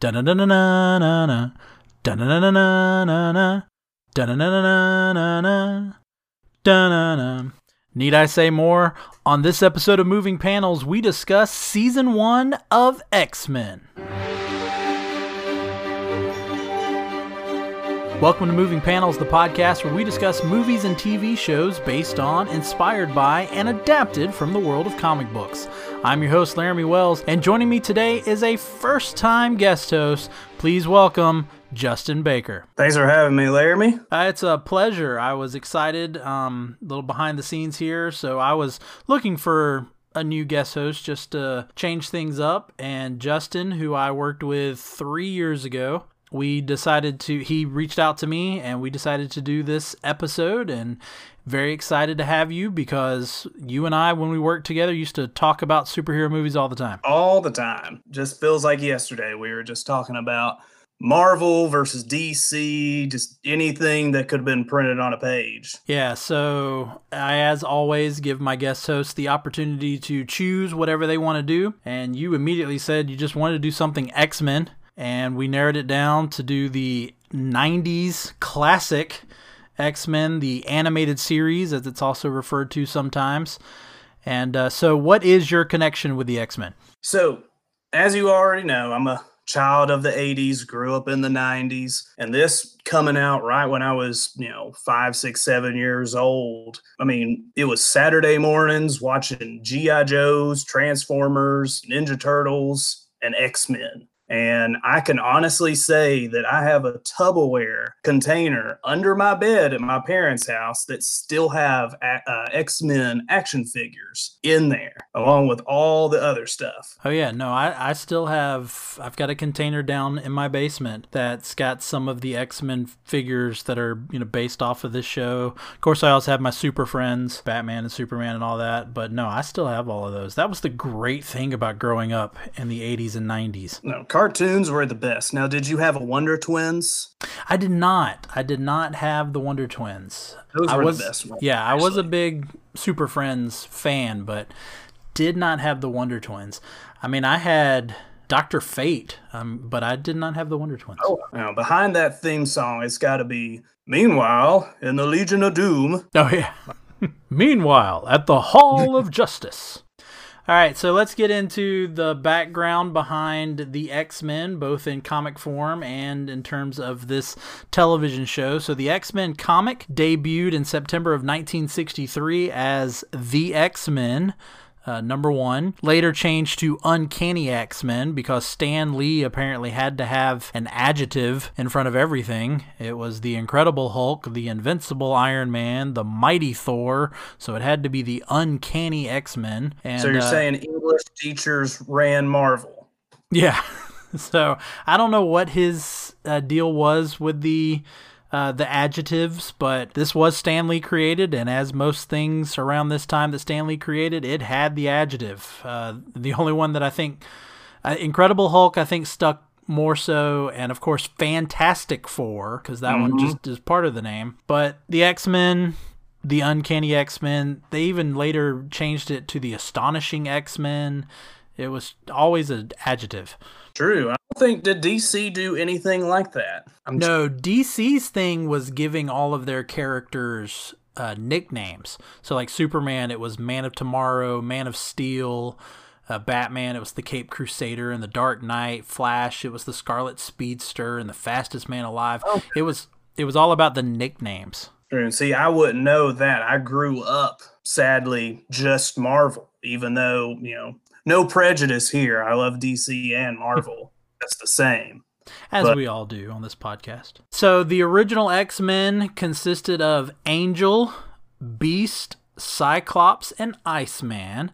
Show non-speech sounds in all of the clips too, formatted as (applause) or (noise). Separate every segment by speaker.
Speaker 1: Da-na-na-na-na-na. Da-na-na-na-na-na. Da-na-na-na-na-na. Da-na-na. Need I say more? On this episode of Moving Panels, we discuss season one of X Men. Welcome to Moving Panels, the podcast where we discuss movies and TV shows based on, inspired by, and adapted from the world of comic books. I'm your host, Laramy Wells, and joining me today is a first time guest host. Please welcome Justin Baker.
Speaker 2: Thanks for having me, Laramy.
Speaker 1: Uh, it's a pleasure. I was excited, um, a little behind the scenes here, so I was looking for a new guest host just to change things up. And Justin, who I worked with three years ago, we decided to he reached out to me and we decided to do this episode and very excited to have you because you and I when we worked together used to talk about superhero movies all the time.
Speaker 2: All the time. Just feels like yesterday we were just talking about Marvel versus DC, just anything that could have been printed on a page.
Speaker 1: Yeah, so I, as always, give my guest hosts the opportunity to choose whatever they want to do. And you immediately said you just wanted to do something X Men and we narrowed it down to do the 90s classic X Men, the animated series, as it's also referred to sometimes. And uh, so, what is your connection with the X Men?
Speaker 2: So, as you already know, I'm a child of the 80s, grew up in the 90s, and this coming out right when I was, you know, five, six, seven years old. I mean, it was Saturday mornings watching G.I. Joes, Transformers, Ninja Turtles, and X Men. And I can honestly say that I have a Tupperware container under my bed at my parents' house that still have uh, X Men action figures in there, along with all the other stuff.
Speaker 1: Oh, yeah. No, I, I still have, I've got a container down in my basement that's got some of the X Men figures that are, you know, based off of this show. Of course, I also have my Super Friends, Batman and Superman and all that. But no, I still have all of those. That was the great thing about growing up in the 80s and 90s.
Speaker 2: No, cartoons were the best. Now, did you have a Wonder Twins?
Speaker 1: I did not. I did not have the Wonder Twins.
Speaker 2: Those
Speaker 1: I
Speaker 2: were
Speaker 1: was,
Speaker 2: the best. Ones,
Speaker 1: yeah,
Speaker 2: actually.
Speaker 1: I was a big Super Friends fan, but did not have the Wonder Twins. I mean, I had Doctor Fate, um, but I did not have the Wonder Twins.
Speaker 2: Oh, now behind that theme song, it's got to be. Meanwhile, in the Legion of Doom.
Speaker 1: Oh yeah. (laughs) Meanwhile, at the Hall of Justice. All right, so let's get into the background behind the X Men, both in comic form and in terms of this television show. So, the X Men comic debuted in September of 1963 as The X Men. Uh, number one. Later changed to Uncanny X Men because Stan Lee apparently had to have an adjective in front of everything. It was the Incredible Hulk, the Invincible Iron Man, the Mighty Thor, so it had to be the Uncanny X Men.
Speaker 2: So you're uh, saying English teachers ran Marvel?
Speaker 1: Yeah. (laughs) so I don't know what his uh, deal was with the uh, the adjectives, but this was Stan Lee created, and as most things around this time that Stan Lee created, it had the adjective. Uh, the only one that I think, uh, Incredible Hulk, I think stuck more so, and of course Fantastic Four, because that mm-hmm. one just is part of the name. But the X Men, the Uncanny X Men, they even later changed it to the Astonishing X Men. It was always an adjective.
Speaker 2: True. I don't think did DC do anything like that.
Speaker 1: I'm no, DC's thing was giving all of their characters uh, nicknames. So like Superman, it was Man of Tomorrow, Man of Steel. Uh, Batman, it was the Cape Crusader and the Dark Knight. Flash, it was the Scarlet Speedster and the Fastest Man Alive. Oh. It was it was all about the nicknames.
Speaker 2: And see, I wouldn't know that. I grew up sadly just Marvel, even though you know no prejudice here. I love DC and Marvel. (laughs) That's the same.
Speaker 1: As but, we all do on this podcast. So the original X Men consisted of Angel, Beast, Cyclops, and Iceman.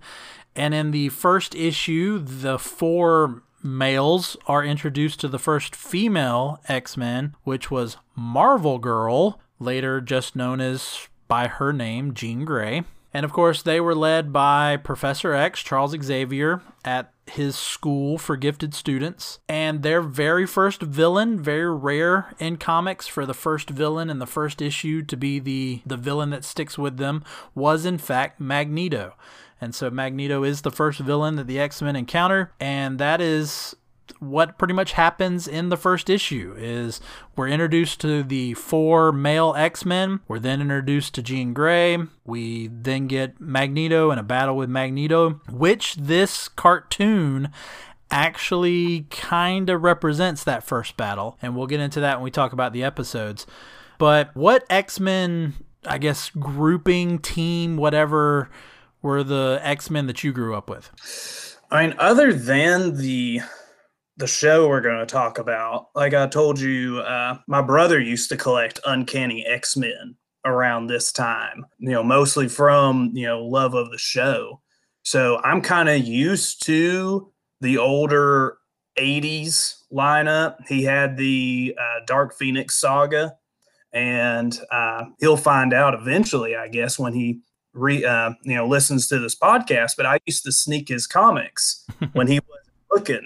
Speaker 1: And in the first issue, the four males are introduced to the first female X Men, which was Marvel Girl, later just known as by her name, Jean Grey. And of course, they were led by Professor X, Charles Xavier, at his school for gifted students. And their very first villain, very rare in comics for the first villain in the first issue to be the, the villain that sticks with them, was in fact Magneto. And so Magneto is the first villain that the X Men encounter, and that is what pretty much happens in the first issue is we're introduced to the four male X-Men. We're then introduced to Jean Grey. We then get Magneto and a battle with Magneto, which this cartoon actually kind of represents that first battle. And we'll get into that when we talk about the episodes. But what X-Men, I guess, grouping, team, whatever, were the X-Men that you grew up with?
Speaker 2: I mean, other than the the show we're going to talk about, like I told you, uh, my brother used to collect Uncanny X Men around this time. You know, mostly from you know love of the show. So I'm kind of used to the older '80s lineup. He had the uh, Dark Phoenix saga, and uh, he'll find out eventually, I guess, when he re uh, you know listens to this podcast. But I used to sneak his comics (laughs) when he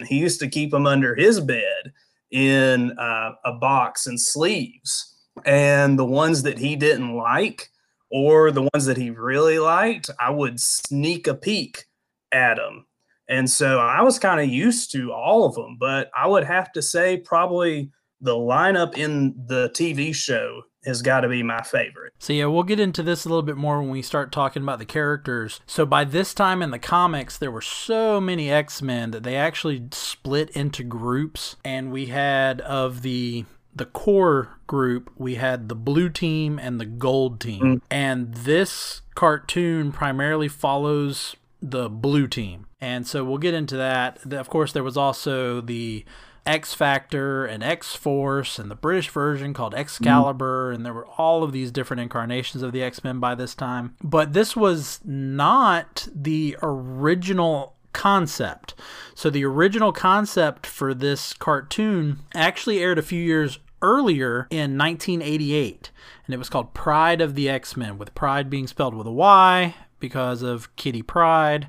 Speaker 2: He used to keep them under his bed in uh, a box and sleeves. And the ones that he didn't like, or the ones that he really liked, I would sneak a peek at them. And so I was kind of used to all of them, but I would have to say probably the lineup in the TV show has got to be my favorite.
Speaker 1: So yeah, we'll get into this a little bit more when we start talking about the characters. So by this time in the comics, there were so many X-Men that they actually split into groups and we had of the the core group, we had the blue team and the gold team. Mm. And this cartoon primarily follows the blue team. And so we'll get into that. Of course, there was also the X Factor and X Force and the British version called Excalibur, mm. and there were all of these different incarnations of the X Men by this time. But this was not the original concept. So the original concept for this cartoon actually aired a few years earlier in 1988, and it was called Pride of the X Men, with Pride being spelled with a Y because of Kitty Pryde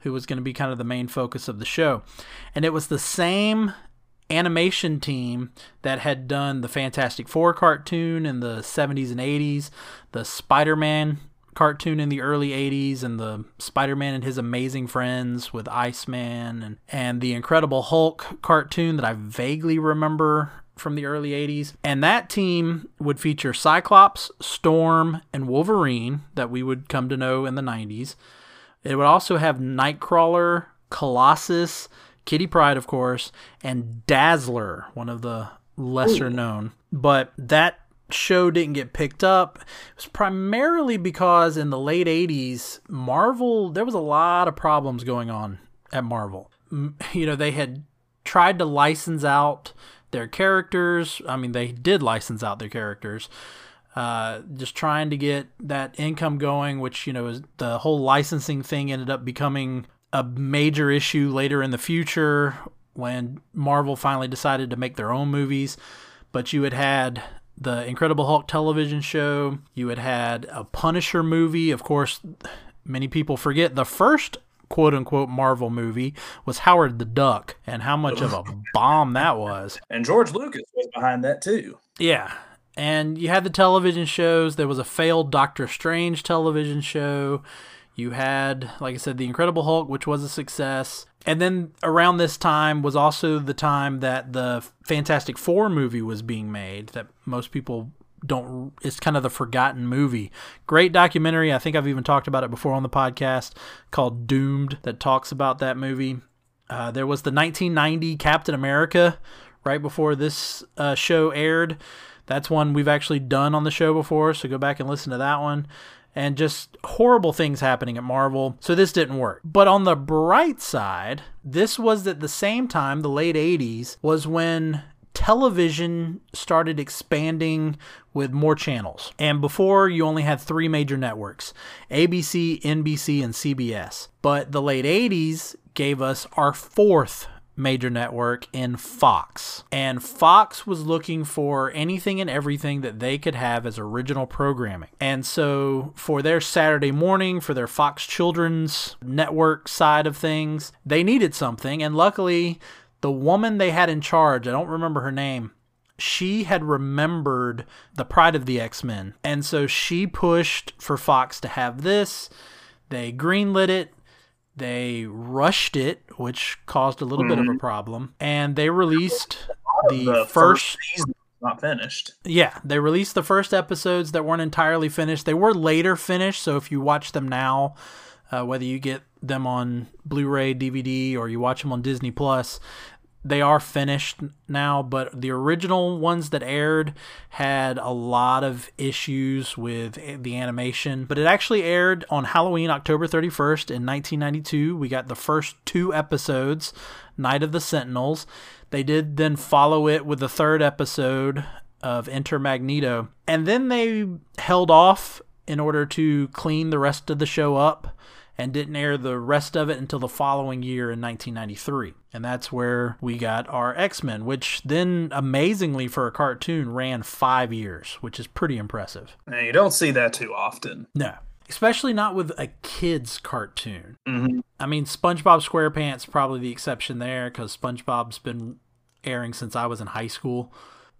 Speaker 1: who was going to be kind of the main focus of the show. And it was the same animation team that had done the Fantastic Four cartoon in the 70s and 80s, the Spider Man cartoon in the early 80s, and the Spider Man and his amazing friends with Iceman, and, and the Incredible Hulk cartoon that I vaguely remember from the early 80s. And that team would feature Cyclops, Storm, and Wolverine, that we would come to know in the 90s. It would also have Nightcrawler, Colossus, Kitty Pryde, of course, and Dazzler, one of the lesser Ooh. known. But that show didn't get picked up. It was primarily because in the late 80s, Marvel, there was a lot of problems going on at Marvel. You know, they had tried to license out their characters. I mean, they did license out their characters. Uh, just trying to get that income going, which, you know, is the whole licensing thing ended up becoming a major issue later in the future when Marvel finally decided to make their own movies. But you had had the Incredible Hulk television show, you had had a Punisher movie. Of course, many people forget the first quote unquote Marvel movie was Howard the Duck and how much of a (laughs) bomb that was.
Speaker 2: And George Lucas was behind that too.
Speaker 1: Yeah. And you had the television shows. There was a failed Doctor Strange television show. You had, like I said, The Incredible Hulk, which was a success. And then around this time was also the time that the Fantastic Four movie was being made, that most people don't, it's kind of the forgotten movie. Great documentary. I think I've even talked about it before on the podcast called Doomed that talks about that movie. Uh, there was the 1990 Captain America right before this uh, show aired. That's one we've actually done on the show before, so go back and listen to that one and just horrible things happening at Marvel. So this didn't work. But on the bright side, this was at the same time, the late 80s, was when television started expanding with more channels. And before, you only had three major networks ABC, NBC, and CBS. But the late 80s gave us our fourth major network in Fox. And Fox was looking for anything and everything that they could have as original programming. And so for their Saturday morning, for their Fox Children's network side of things, they needed something. And luckily, the woman they had in charge, I don't remember her name, she had remembered the Pride of the X Men. And so she pushed for Fox to have this. They greenlit it They rushed it, which caused a little mm-hmm. bit of a mm-hmm. problem, and they released the, the first,
Speaker 2: first season not finished.
Speaker 1: Yeah, they released the first episodes that weren't entirely finished. They were later finished, so if you watch them now, uh, whether you get them on Blu-ray, DVD, or you watch them on Disney Plus, they are finished now, but the original ones that aired had a lot of issues with the animation. But it actually aired on Halloween, October 31st in 1992. We got the first two episodes, Night of the Sentinels. They did then follow it with the third episode of Enter Magneto. And then they held off in order to clean the rest of the show up and didn't air the rest of it until the following year in 1993. And that's where we got our X Men, which then amazingly for a cartoon ran five years, which is pretty impressive.
Speaker 2: Now, you don't see that too often.
Speaker 1: No. Especially not with a kid's cartoon.
Speaker 2: Mm-hmm.
Speaker 1: I mean, SpongeBob SquarePants probably the exception there because SpongeBob's been airing since I was in high school.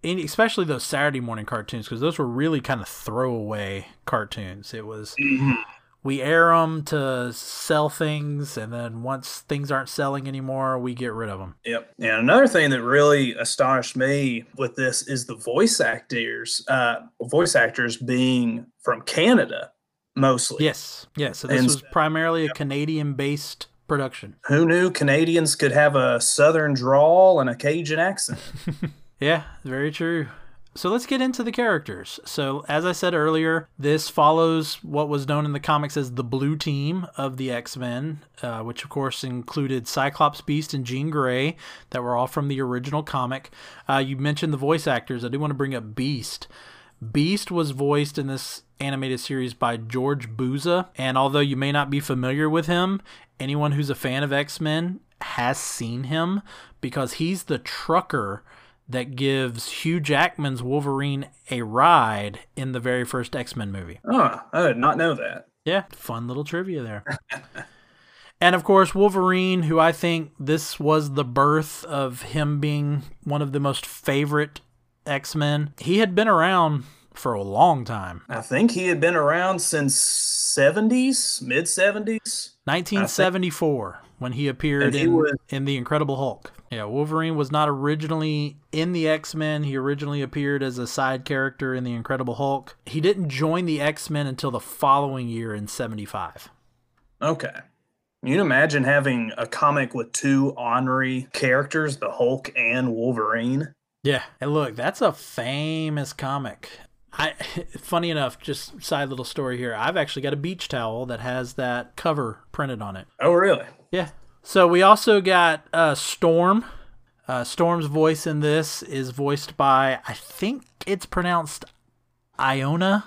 Speaker 1: And especially those Saturday morning cartoons because those were really kind of throwaway cartoons. It was
Speaker 2: mm-hmm
Speaker 1: we air them to sell things, and then once things aren't selling anymore, we get rid of them.
Speaker 2: Yep. And another thing that really astonished me with this is the voice actors, uh, voice actors being from Canada mostly.
Speaker 1: Yes. Yes. So this and, was primarily a Canadian-based production.
Speaker 2: Who knew Canadians could have a Southern drawl and a Cajun accent? (laughs)
Speaker 1: yeah, very true. So let's get into the characters. So, as I said earlier, this follows what was known in the comics as the Blue Team of the X Men, uh, which of course included Cyclops, Beast, and Jean Grey, that were all from the original comic. Uh, you mentioned the voice actors. I do want to bring up Beast. Beast was voiced in this animated series by George Buza, and although you may not be familiar with him, anyone who's a fan of X Men has seen him because he's the trucker that gives Hugh Jackman's Wolverine a ride in the very first X Men movie.
Speaker 2: Oh, I did not know that.
Speaker 1: Yeah, fun little trivia there. (laughs) and of course, Wolverine, who I think this was the birth of him being one of the most favorite X Men. He had been around for a long time.
Speaker 2: I think he had been around since 70s, mid 70s.
Speaker 1: 1974 when he appeared he in, was... in The Incredible Hulk. Yeah, Wolverine was not originally in the X Men. He originally appeared as a side character in The Incredible Hulk. He didn't join the X Men until the following year in 75.
Speaker 2: Okay. You can imagine having a comic with two ornery characters, the Hulk and Wolverine.
Speaker 1: Yeah, and look, that's a famous comic. I (laughs) funny enough, just side little story here. I've actually got a beach towel that has that cover printed on it.
Speaker 2: Oh, really?
Speaker 1: Yeah. So we also got uh, Storm. Uh, Storm's voice in this is voiced by I think it's pronounced Iona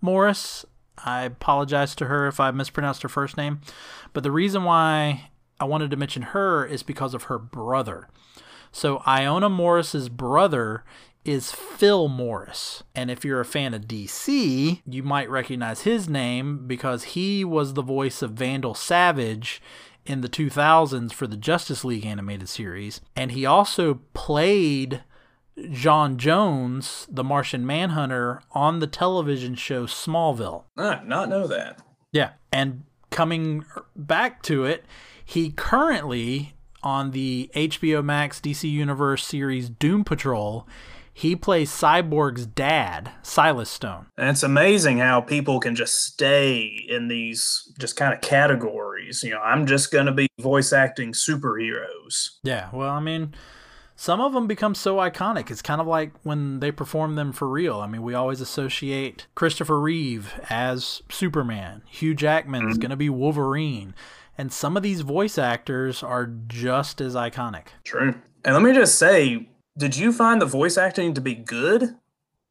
Speaker 1: Morris. I apologize to her if I mispronounced her first name, but the reason why I wanted to mention her is because of her brother. So Iona Morris's brother is Phil Morris. And if you're a fan of DC, you might recognize his name because he was the voice of Vandal Savage in the 2000s for the Justice League animated series. And he also played John Jones, the Martian Manhunter, on the television show Smallville.
Speaker 2: I not know that.
Speaker 1: Yeah. And coming back to it, he currently on the HBO Max DC Universe series Doom Patrol he plays Cyborg's dad, Silas Stone.
Speaker 2: And it's amazing how people can just stay in these just kind of categories. You know, I'm just going to be voice acting superheroes.
Speaker 1: Yeah, well, I mean, some of them become so iconic. It's kind of like when they perform them for real. I mean, we always associate Christopher Reeve as Superman, Hugh Jackman's mm-hmm. going to be Wolverine. And some of these voice actors are just as iconic.
Speaker 2: True. And let me just say, did you find the voice acting to be good?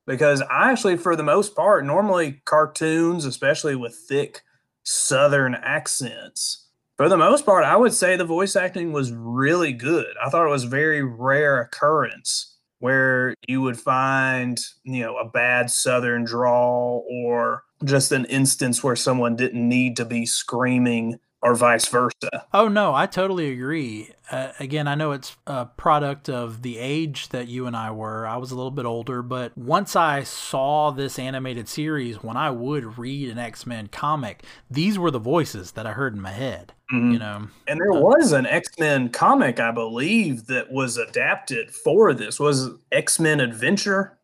Speaker 2: Because I actually, for the most part, normally cartoons, especially with thick Southern accents, for the most part, I would say the voice acting was really good. I thought it was very rare occurrence where you would find, you know, a bad Southern drawl or just an instance where someone didn't need to be screaming or vice versa.
Speaker 1: Oh no, I totally agree. Uh, again, I know it's a product of the age that you and I were. I was a little bit older, but once I saw this animated series, when I would read an X Men comic, these were the voices that I heard in my head. Mm-hmm. You know,
Speaker 2: and there uh, was an X Men comic, I believe, that was adapted for this. Was X Men Adventure?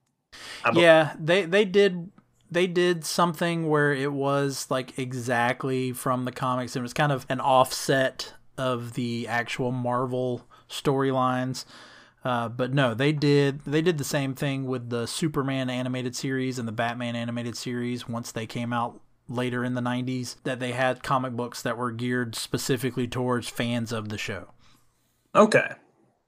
Speaker 1: yeah, they they did they did something where it was like exactly from the comics. And it was kind of an offset of the actual Marvel storylines. Uh, but no, they did they did the same thing with the Superman animated series and the Batman animated series once they came out later in the 90s that they had comic books that were geared specifically towards fans of the show.
Speaker 2: Okay.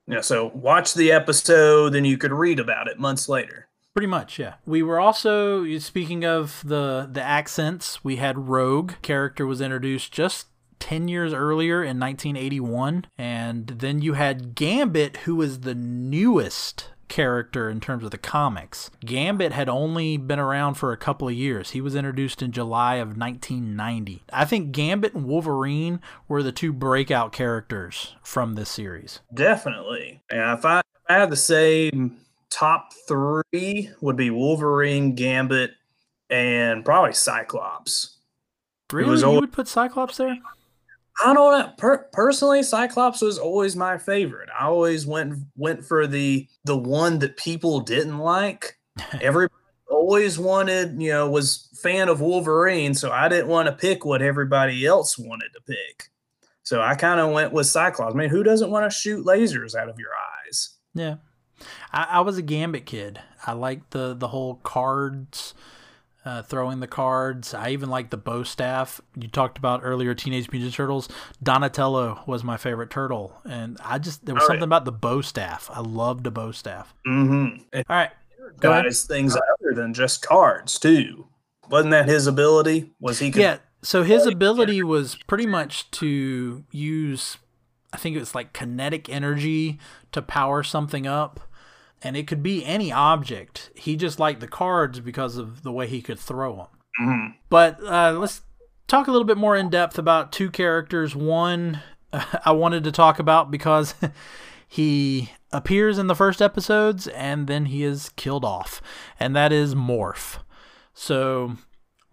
Speaker 2: Yeah, so watch the episode then you could read about it months later.
Speaker 1: Pretty much, yeah. We were also speaking of the the accents. We had Rogue character was introduced just 10 years earlier in 1981 and then you had Gambit who was the newest character in terms of the comics. Gambit had only been around for a couple of years. He was introduced in July of 1990. I think Gambit and Wolverine were the two breakout characters from this series.
Speaker 2: Definitely. Yeah, if I, if I had to say top three would be Wolverine, Gambit, and probably Cyclops.
Speaker 1: Really, you would put Cyclops there?
Speaker 2: I don't know. Per- personally, Cyclops was always my favorite. I always went went for the the one that people didn't like. (laughs) Everybody always wanted, you know, was fan of Wolverine, so I didn't want to pick what everybody else wanted to pick. So I kind of went with Cyclops. I mean, who doesn't want to shoot lasers out of your eyes?
Speaker 1: Yeah, I, I was a Gambit kid. I liked the the whole cards, uh, throwing the cards. I even like the bow staff. You talked about earlier Teenage Mutant Turtles. Donatello was my favorite turtle, and I just there was All something right. about the bow staff. I loved the bow staff.
Speaker 2: Mm-hmm.
Speaker 1: All right,
Speaker 2: guys, things other than just cards too. Wasn't that his ability? Was he?
Speaker 1: yeah. So his ability was pretty much to use I think it was like kinetic energy to power something up. And it could be any object. He just liked the cards because of the way he could throw them.
Speaker 2: Mm-hmm.
Speaker 1: But uh, let's talk a little bit more in depth about two characters. One uh, (laughs) I wanted to talk about because (laughs) he appears in the first episodes and then he is killed off, and that is Morph. So,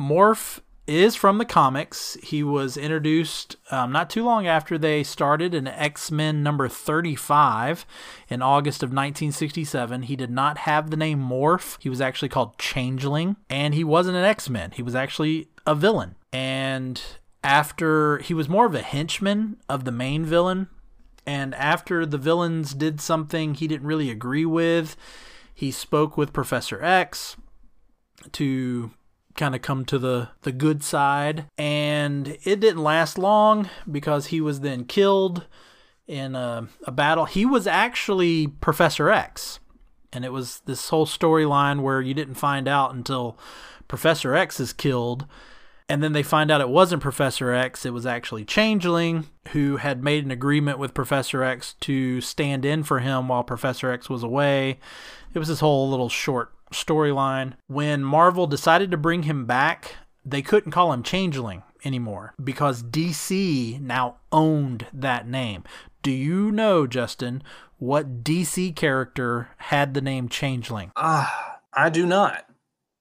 Speaker 1: Morph is from the comics. He was introduced um, not too long after they started in X Men number 35 in August of 1967. He did not have the name Morph, he was actually called Changeling, and he wasn't an X Men. He was actually a villain. And after he was more of a henchman of the main villain, and after the villains did something he didn't really agree with, he spoke with Professor X to kind of come to the, the good side. And it didn't last long because he was then killed in a, a battle. He was actually Professor X. And it was this whole storyline where you didn't find out until Professor X is killed. And then they find out it wasn't Professor X, it was actually Changeling, who had made an agreement with Professor X to stand in for him while Professor X was away. It was this whole little short storyline. When Marvel decided to bring him back, they couldn't call him Changeling anymore because DC now owned that name. Do you know, Justin, what DC character had the name Changeling?
Speaker 2: Ah, I do not.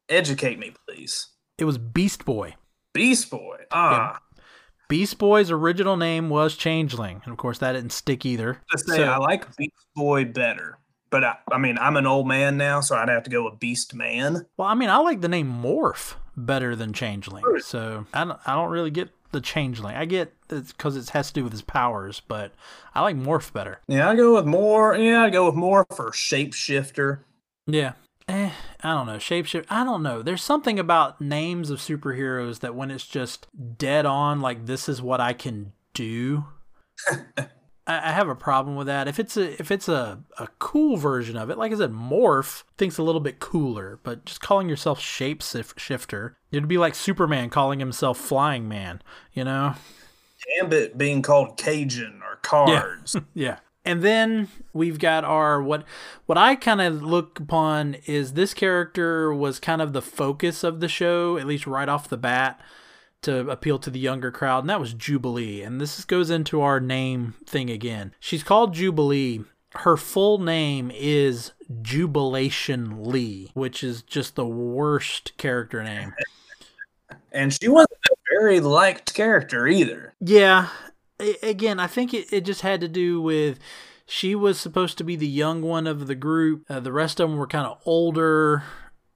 Speaker 2: Educate me, please.
Speaker 1: It was Beast Boy.
Speaker 2: Beast Boy. Ah. Yeah.
Speaker 1: Beast Boy's original name was Changeling, and of course that didn't stick either.
Speaker 2: To say, so, I like Beast Boy better but I, I, mean, I'm an old man now, so I'd have to go with Beast Man.
Speaker 1: Well, I mean, I like the name Morph better than Changeling, so I don't, I don't really get the Changeling. I get it's because it has to do with his powers, but I like Morph better.
Speaker 2: Yeah, I go with more. Yeah, I go with Morph or Shapeshifter.
Speaker 1: Yeah. Eh, I don't know. Shapeshifter. I don't know. There's something about names of superheroes that when it's just dead on, like this is what I can do. (laughs) I have a problem with that. If it's a if it's a, a cool version of it, like I said, Morph thinks a little bit cooler, but just calling yourself Shapeshifter, it'd be like Superman calling himself Flying Man, you know?
Speaker 2: Gambit being called Cajun or Cards.
Speaker 1: Yeah. (laughs) yeah. And then we've got our what what I kind of look upon is this character was kind of the focus of the show, at least right off the bat to appeal to the younger crowd, and that was Jubilee. And this goes into our name thing again. She's called Jubilee. Her full name is Jubilation Lee, which is just the worst character name. (laughs)
Speaker 2: And she wasn't a very liked character either.
Speaker 1: Yeah. Again, I think it, it just had to do with she was supposed to be the young one of the group. Uh, the rest of them were kind of older,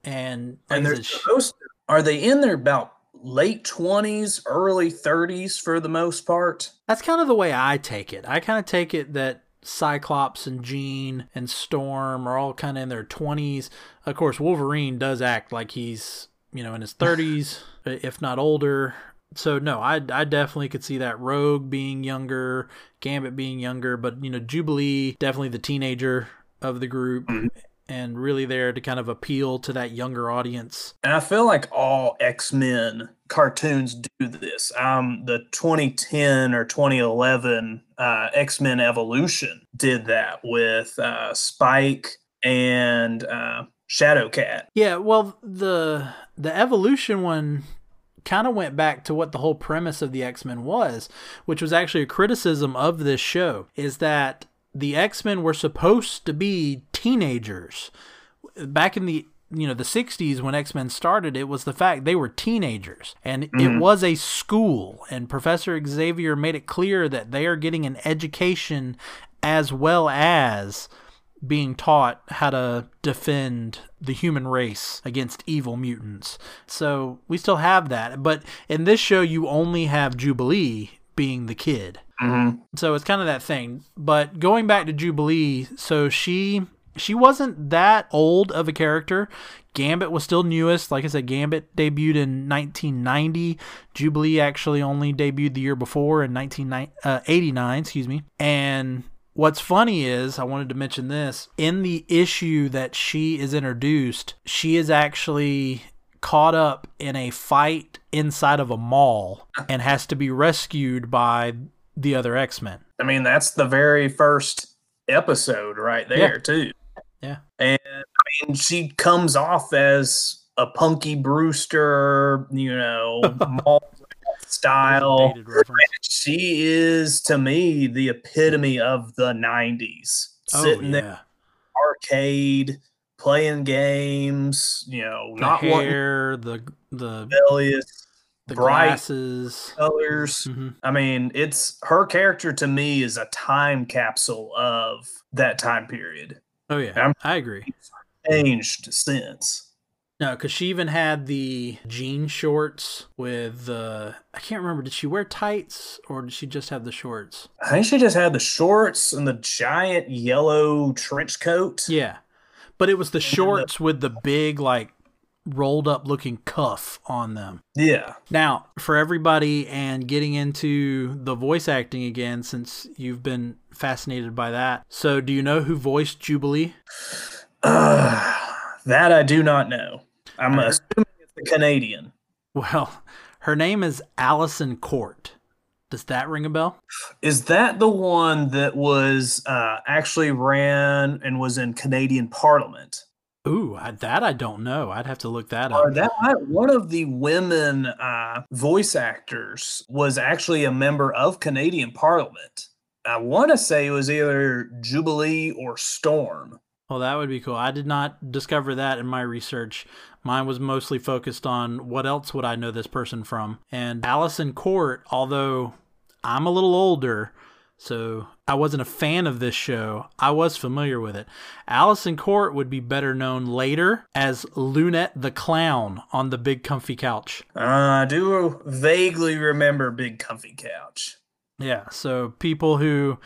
Speaker 1: and
Speaker 2: and they're supposed. To, are they in their about late twenties, early thirties for the most part?
Speaker 1: That's kind of the way I take it. I kind of take it that Cyclops and Jean and Storm are all kind of in their 20s. Of course, Wolverine does act like he's, you know, in his 30s, (laughs) if not older. So no, I I definitely could see that Rogue being younger, Gambit being younger, but you know, Jubilee definitely the teenager of the group. Mm-hmm. And really there to kind of appeal to that younger audience.
Speaker 2: And I feel like all X Men cartoons do this. Um, the 2010 or 2011 uh, X Men Evolution did that with uh, Spike and uh, Shadowcat.
Speaker 1: Yeah, well, the the Evolution one kind of went back to what the whole premise of the X-Men was, which was actually a criticism of this show, is that the X-Men were supposed to be teenagers. Back in the you know the 60s when x-men started it was the fact they were teenagers. And mm-hmm. it was a school. And professor xavier made it clear that they are getting an education as well as being taught how to defend the human race against evil mutants. So we still have that. But in this show you only have jubilee being the kid
Speaker 2: mm-hmm.
Speaker 1: so it's kind of that thing but going back to jubilee so she she wasn't that old of a character. Gambit was still newest. Like I said, Gambit debuted in 1990. Jubilee actually only debuted the year before in 1989, uh, excuse me. And what's funny is, I wanted to mention this, in the issue that she is introduced, she is actually caught up in a fight inside of a mall and has to be rescued by the other X-Men.
Speaker 2: I mean, that's the very first episode right there, yeah. too.
Speaker 1: Yeah.
Speaker 2: And I mean, she comes off as a Punky Brewster, you know, (laughs) style. She is to me the epitome of the 90s.
Speaker 1: Oh, sitting yeah. there
Speaker 2: arcade playing games, you know,
Speaker 1: the
Speaker 2: not
Speaker 1: hair, the the
Speaker 2: rebellious,
Speaker 1: the
Speaker 2: bright
Speaker 1: glasses,
Speaker 2: colors.
Speaker 1: Mm-hmm.
Speaker 2: I mean, it's her character to me is a time capsule of that time period.
Speaker 1: Oh yeah, I'm, I agree.
Speaker 2: Changed since.
Speaker 1: No, because she even had the jean shorts with the. I can't remember. Did she wear tights or did she just have the shorts?
Speaker 2: I think she just had the shorts and the giant yellow trench coat.
Speaker 1: Yeah, but it was the shorts the, with the big like rolled up looking cuff on them.
Speaker 2: Yeah.
Speaker 1: Now, for everybody and getting into the voice acting again, since you've been fascinated by that. So, do you know who voiced Jubilee?
Speaker 2: Uh, (sighs) that I do not know. I'm uh, assuming it's the Canadian.
Speaker 1: Well, her name is Alyson Court. Does that ring a bell?
Speaker 2: Is that the one that was uh, actually ran and was in Canadian Parliament?
Speaker 1: Ooh, that I don't know. I'd have to look that up. Uh,
Speaker 2: that one of the women uh, voice actors was actually a member of Canadian Parliament. I want to say it was either Jubilee or Storm.
Speaker 1: Well, that would be cool. I did not discover that in my research. Mine was mostly focused on what else would I know this person from. And Alyson Court, although I'm a little older, so I wasn't a fan of this show. I was familiar with it. Alyson Court would be better known later as Lunette the Clown on the Big Comfy Couch.
Speaker 2: Uh, I do vaguely remember Big Comfy Couch.
Speaker 1: Yeah, so people who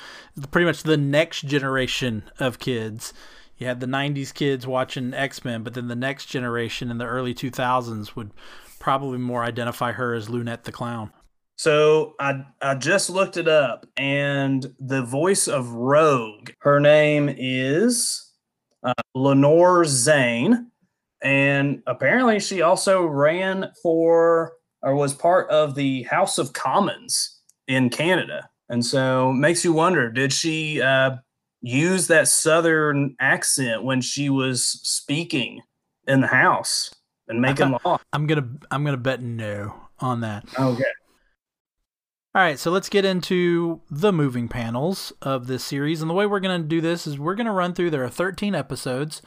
Speaker 1: pretty much the next generation of kids. You had the 90s kids watching X Men, but then the next generation in the early 2000s would probably more identify her as Lunette the Clown.
Speaker 2: So I I just looked it up, and the voice of Rogue, her name is uh, Lenore Zann, and apparently she also ran for or was part of the House of Commons in Canada, and so makes you wonder: did she uh, use that Southern accent when she was speaking in the House and making law?
Speaker 1: I'm gonna I'm gonna bet no. on that.
Speaker 2: Okay.
Speaker 1: All right, so let's get into the moving panels of this series. And the way we're going to do this is we're going to run through, there are 13 episodes,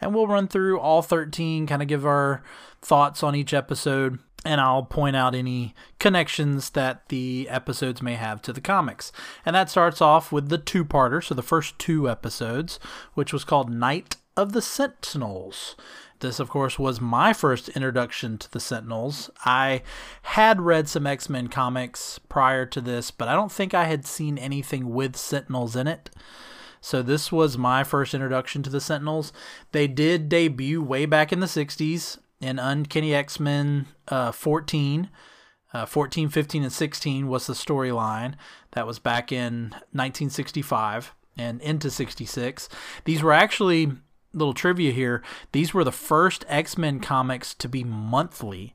Speaker 1: and we'll run through all 13, kind of give our thoughts on each episode, and I'll point out any connections that the episodes may have to the comics. And that starts off with the two parter, so the first two episodes, which was called Night of the Sentinels. This, of course, was my first introduction to the Sentinels. I had read some X Men comics prior to this, but I don't think I had seen anything with Sentinels in it. So this was my first introduction to the Sentinels. They did debut way back in the 60s in Uncanny X Men uh, 14. Uh, 14, 15, and 16 was the storyline. That was back in 1965 and into 66. These were actually little trivia here. These were the first x-men comics to be monthly.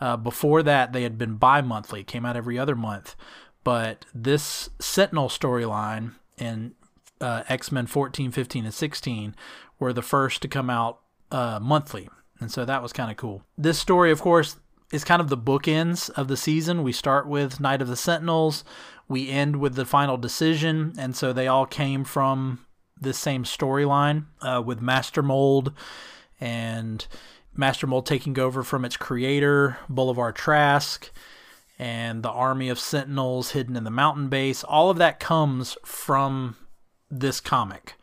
Speaker 1: Uh, before that they had been bi-monthly. Came out every other month. But this sentinel storyline in uh, x-men 14 15 and 16 were the first to come out uh, monthly. And so that was kind of cool. This story of course is kind of the bookends of the season. We start with night of the sentinels. We end with the final decision. And so they all came from this same storyline uh, with Master Mold and Master Mold taking over from its creator, Bolivar Trask, and the army of Sentinels hidden in the mountain base. All of that comes from this comic.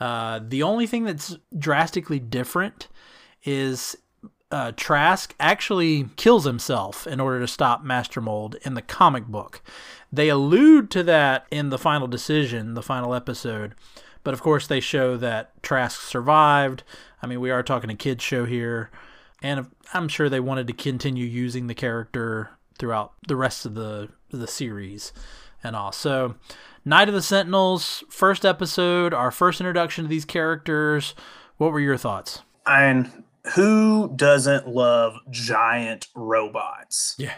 Speaker 1: Uh, the only thing that's drastically different is uh, Trask actually kills himself in order to stop Master Mold in the comic book. They allude to that in the final decision, the final episode, but of course, they show that Trask survived. I mean, we are talking a kids show here, and I'm sure they wanted to continue using the character throughout the rest of the the series and all. So, Night of the Sentinels, first episode, our first introduction to these characters. What were your thoughts?
Speaker 2: And who doesn't love giant robots?
Speaker 1: Yeah.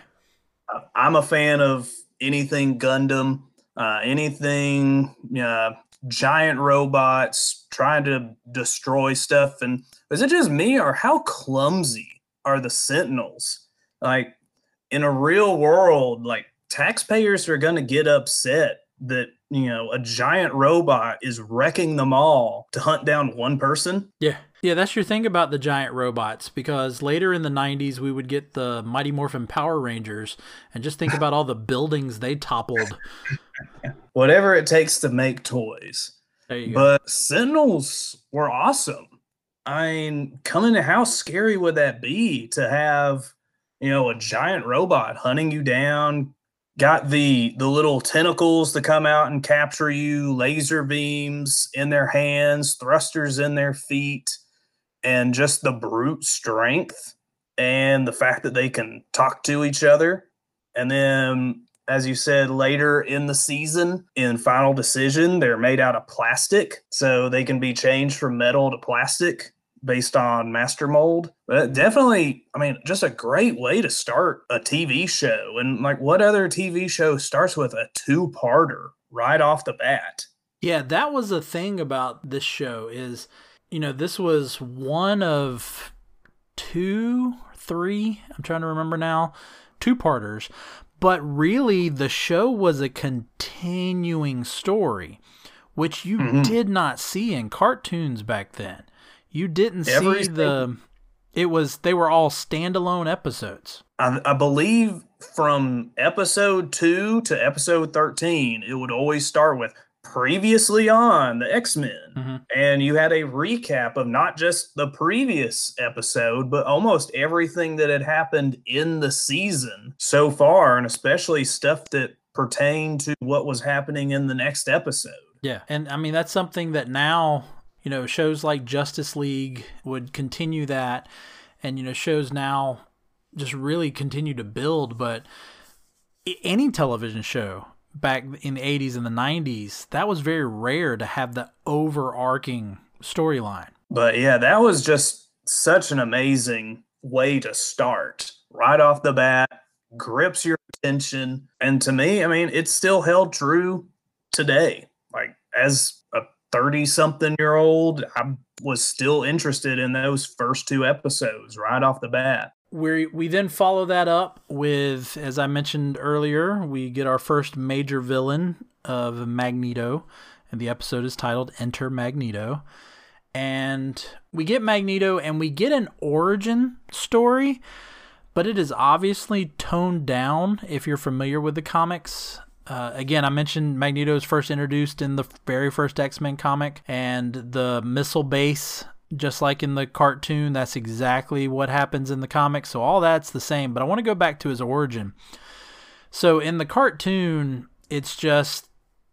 Speaker 2: Uh, I'm a fan of anything Gundam, uh, anything uh, giant robots trying to destroy stuff. And is it just me or how clumsy are the Sentinels? Like in a real world, like taxpayers are going to get upset that you know a giant robot is wrecking them all to hunt down one person
Speaker 1: yeah yeah that's your thing about the giant robots because later in the 90s we would get the mighty morphin power rangers and just think about all the buildings they toppled (laughs)
Speaker 2: whatever it takes to make toys. But sentinels were awesome. I mean coming to how scary would that be to have you know a giant robot hunting you down got the the little tentacles to come out and capture you laser beams in their hands thrusters in their feet and just the brute strength and the fact that they can talk to each other. And then as you said later in the season in final decision they're made out of plastic so they can be changed from metal to plastic based on master mold. But definitely i mean just a great way to start a tv show and like what other tv show starts with a two-parter right off the bat?
Speaker 1: Yeah that was a thing about this show is you know this was one of two three i'm trying to remember now two parters but really the show was a continuing story which you mm-hmm. did not see in cartoons back then you didn't Every see the. It was they were all standalone episodes.
Speaker 2: I, I, believe from episode two to episode thirteen, it would always start with previously on the X Men, mm-hmm. and you had a recap of not just the previous episode, but almost everything that had happened in the season so far, and especially stuff that pertained to what was happening in the next episode.
Speaker 1: Yeah, and I mean that's something that now you know, shows like Justice League would continue that, and you know, shows now just really continue to build. But any television show back in the 80s and the 90s, that was very rare to have the overarching storyline.
Speaker 2: But yeah, that was just such an amazing way to start right off the bat, grips your attention. And to me, I mean, it's still held true today. Like, as a 30 something year old, I was still interested in those first two episodes right off the bat.
Speaker 1: We we then follow that up with, as I mentioned earlier, we get our first major villain of Magneto, and the episode is titled "Enter Magneto." And we get Magneto, and we get an origin story, but it is obviously toned down. If you're familiar with the comics, uh, again, I mentioned Magneto is first introduced in the very first X Men comic, and the missile base, just like in the cartoon, that's exactly what happens in the comic. So all that's the same. But I want to go back to his origin. So in the cartoon, it's just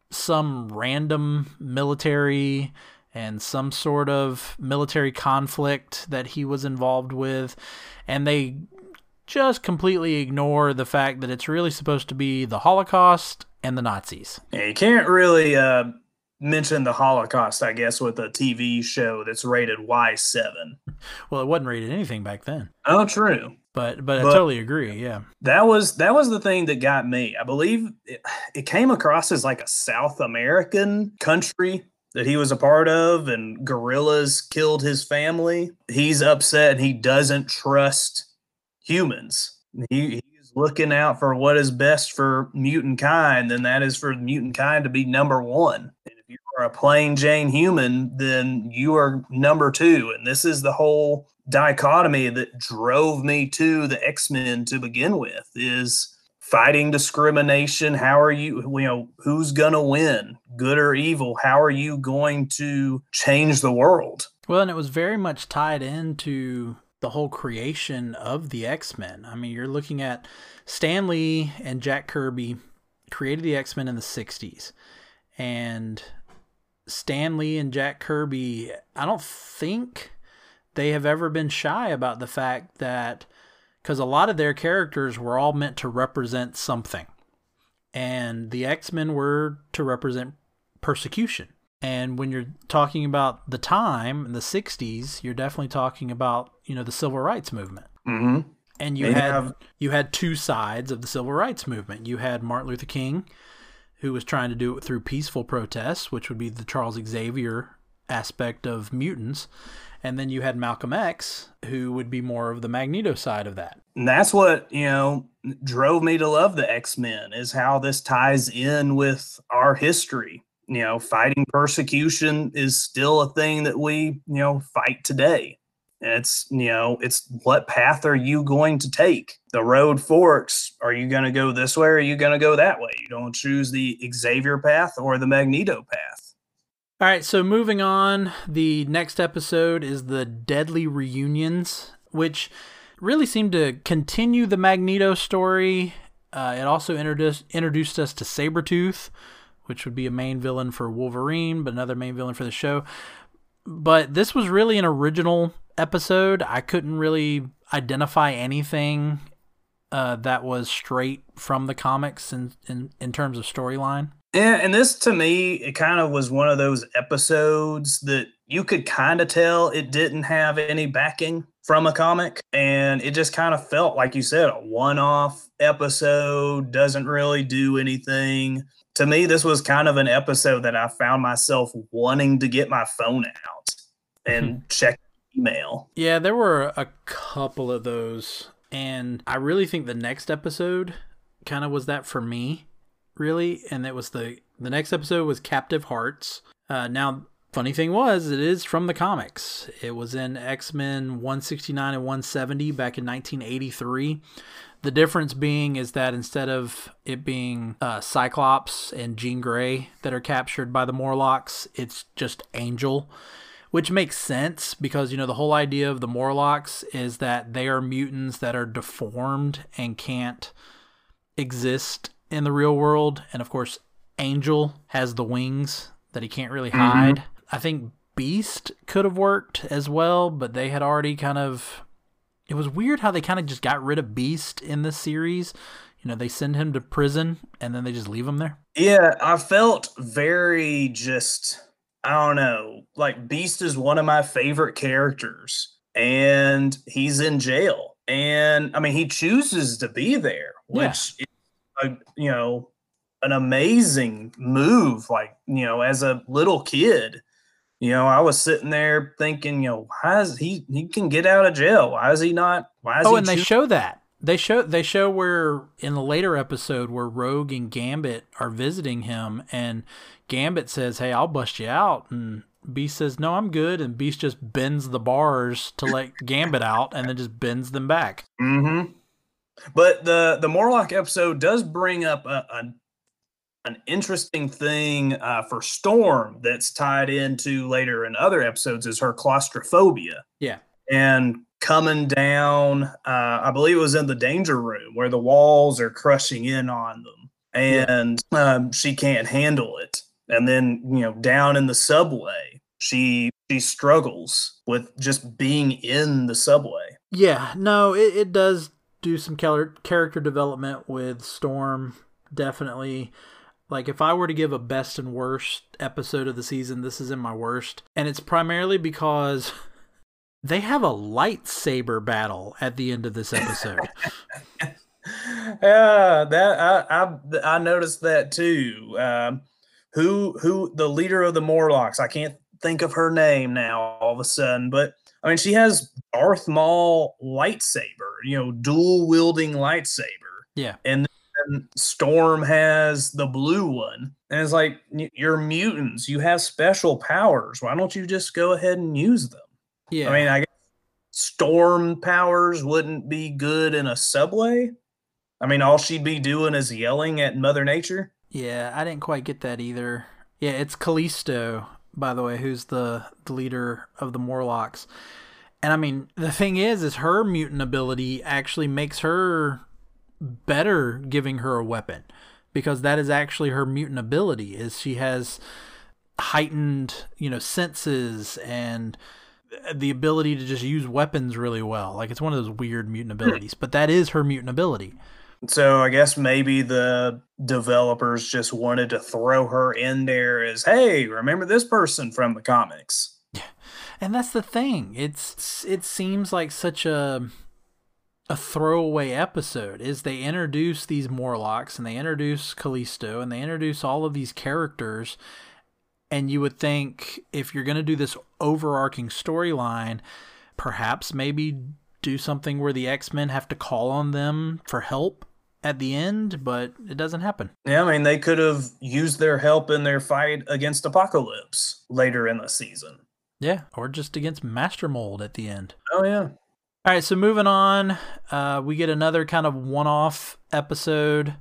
Speaker 1: some random military and some sort of military conflict that he was involved with. And they just completely ignore the fact that it's really supposed to be the Holocaust and the Nazis.
Speaker 2: Yeah, you can't really uh, mention the Holocaust, I guess, with a TV show that's rated Y7.
Speaker 1: Well, it wasn't rated anything back then.
Speaker 2: Oh, true.
Speaker 1: But but, but I totally agree. Yeah,
Speaker 2: that was that was the thing that got me. I believe it, it came across as like a South American country that he was a part of and guerrillas killed his family. He's upset and he doesn't trust humans. He, he's looking out for what is best for mutant kind, and that is for mutant kind to be number one. And are a plain Jane human, then you are number two. And this is the whole dichotomy that drove me to the X-Men to begin with is fighting discrimination. How are you you know who's going to win good or evil? How are you going to change the world?
Speaker 1: Well and it was very much tied into the whole creation of the x-men. I mean you're looking at stan lee and jack kirby created the x-men in the 60s and stan lee and jack kirby i don't think they have ever been shy about the fact that because a lot of their characters were all meant to represent something. And the X Men were to represent persecution. And when you're talking about the time in the 60s, you're definitely talking about, you know, the civil rights movement.
Speaker 2: Mm-hmm.
Speaker 1: And you they had have... you had two sides of the civil rights movement. You had Martin Luther King, who was trying to do it through peaceful protests, which would be the Charles Xavier aspect of mutants and then you had Malcolm X, who would be more of the Magneto side of that.
Speaker 2: And that's what, you know, drove me to love the X Men is how this ties in with our history. You know, fighting persecution is still a thing that we, you know, fight today. It's, you know, it's what path are you going to take? The road forks. Are you going to go this way or are you going to go that way? You don't choose the Xavier path or the Magneto path.
Speaker 1: All right, so moving on, the next episode is the Deadly Reunions, which really seemed to continue the Magneto story. Uh, it also introduced introduced us to Sabretooth, which would be a main villain for Wolverine, but another main villain for the show. But this was really an original episode. I couldn't really identify anything uh, that was straight from the comics in, in, in terms of storyline.
Speaker 2: Yeah, and this to me, it kind of was one of those episodes that you could kind of tell it didn't have any backing from a comic. And it just kind of felt, like you said, a one off episode, doesn't really do anything. To me, this was kind of an episode that I found myself wanting to get my phone out and (laughs) check
Speaker 1: Yeah, there were a couple of those. And I really think the next episode kind of was that for me really, and it was the the next episode was Captive Hearts. Uh, now, funny thing was, it is from the comics. It was in X Men 169 and 170 back in 1983. The difference being is that instead of it being uh, Cyclops and Jean Grey that are captured by the Morlocks, it's just Angel, which makes sense because you know the whole idea of the Morlocks is that they are mutants that are deformed and can't exist in the real world, and of course, Angel has the wings that he can't really mm-hmm. hide. Mm-hmm. I think Beast could have worked as well, but they had already kind of. It was weird how they kind of just got rid of Beast in this series. You know, they send him to prison and then they just leave him there.
Speaker 2: Yeah, I felt very just. I don't know. Like Beast is one of my favorite characters, and he's in jail. And I mean, he chooses to be there, which yeah a you know an amazing move like you know as a little kid you know, I was sitting there thinking, you know, why is he he can get out of jail? Why is he not? Why is
Speaker 1: oh,
Speaker 2: he?
Speaker 1: oh, and they show that they show they show where in the later episode where Rogue and Gambit are visiting him, and Gambit says, "Hey, I'll bust you out," and Beast says, "No, I'm good," and Beast just bends the bars to let Gambit out, and then just bends them back.
Speaker 2: Mm-hmm. But the the Morlock episode does bring up a, a an interesting thing uh, for Storm that's tied into later in other episodes is her claustrophobia
Speaker 1: Yeah,
Speaker 2: and coming down. Uh, I believe it was in the danger room where the walls are crushing in on them, and um, she can't handle it. And then you know down in the subway, she she struggles with just being in the subway.
Speaker 1: yeah. No, it, it does do some char- character development with Storm. Definitely. Like if I were to give a best and worst episode of the season, this is in my worst, and it's primarily because (laughs) they have a lightsaber battle at the end of this episode. (laughs)
Speaker 2: yeah, that I I I noticed that too. Um, who who the leader of the Morlocks? I can't think of her name now. All of a sudden, but I mean, she has Darth Maul lightsaber. You know, dual wielding lightsaber.
Speaker 1: yeah.
Speaker 2: And then Storm has the blue one, and it's like you're mutants. You have special powers. Why don't you just go ahead and use them?
Speaker 1: Yeah.
Speaker 2: I mean, I guess storm powers wouldn't be good in a subway. I mean, all she'd be doing is yelling at Mother Nature.
Speaker 1: Yeah, I didn't quite get that either. Yeah, it's Callisto, by the way, who's the, the leader of the Morlocks. And I mean, the thing is, is her mutant ability actually makes her better giving her a weapon. Because that is actually her mutant ability, is she has heightened, you know, senses and the ability to just use weapons really well. Like it's one of those weird mutant hmm. abilities, but that is her mutant ability.
Speaker 2: So I guess maybe the developers just wanted to throw her in there as, hey, remember this person from the comics.
Speaker 1: And that's the thing. It's it seems like such a a throwaway episode is they introduce these Morlocks and they introduce Callisto and they introduce all of these characters and you would think if you're going to do this overarching storyline, perhaps maybe do something where the X-Men have to call on them for help at the end, but it doesn't happen.
Speaker 2: Yeah, I mean, they could have used their help in their fight against Apocalypse later in the season.
Speaker 1: Yeah, or just against Master Mold at the end.
Speaker 2: Oh, yeah.
Speaker 1: All right, so moving on, uh, we get another kind of one-off episode,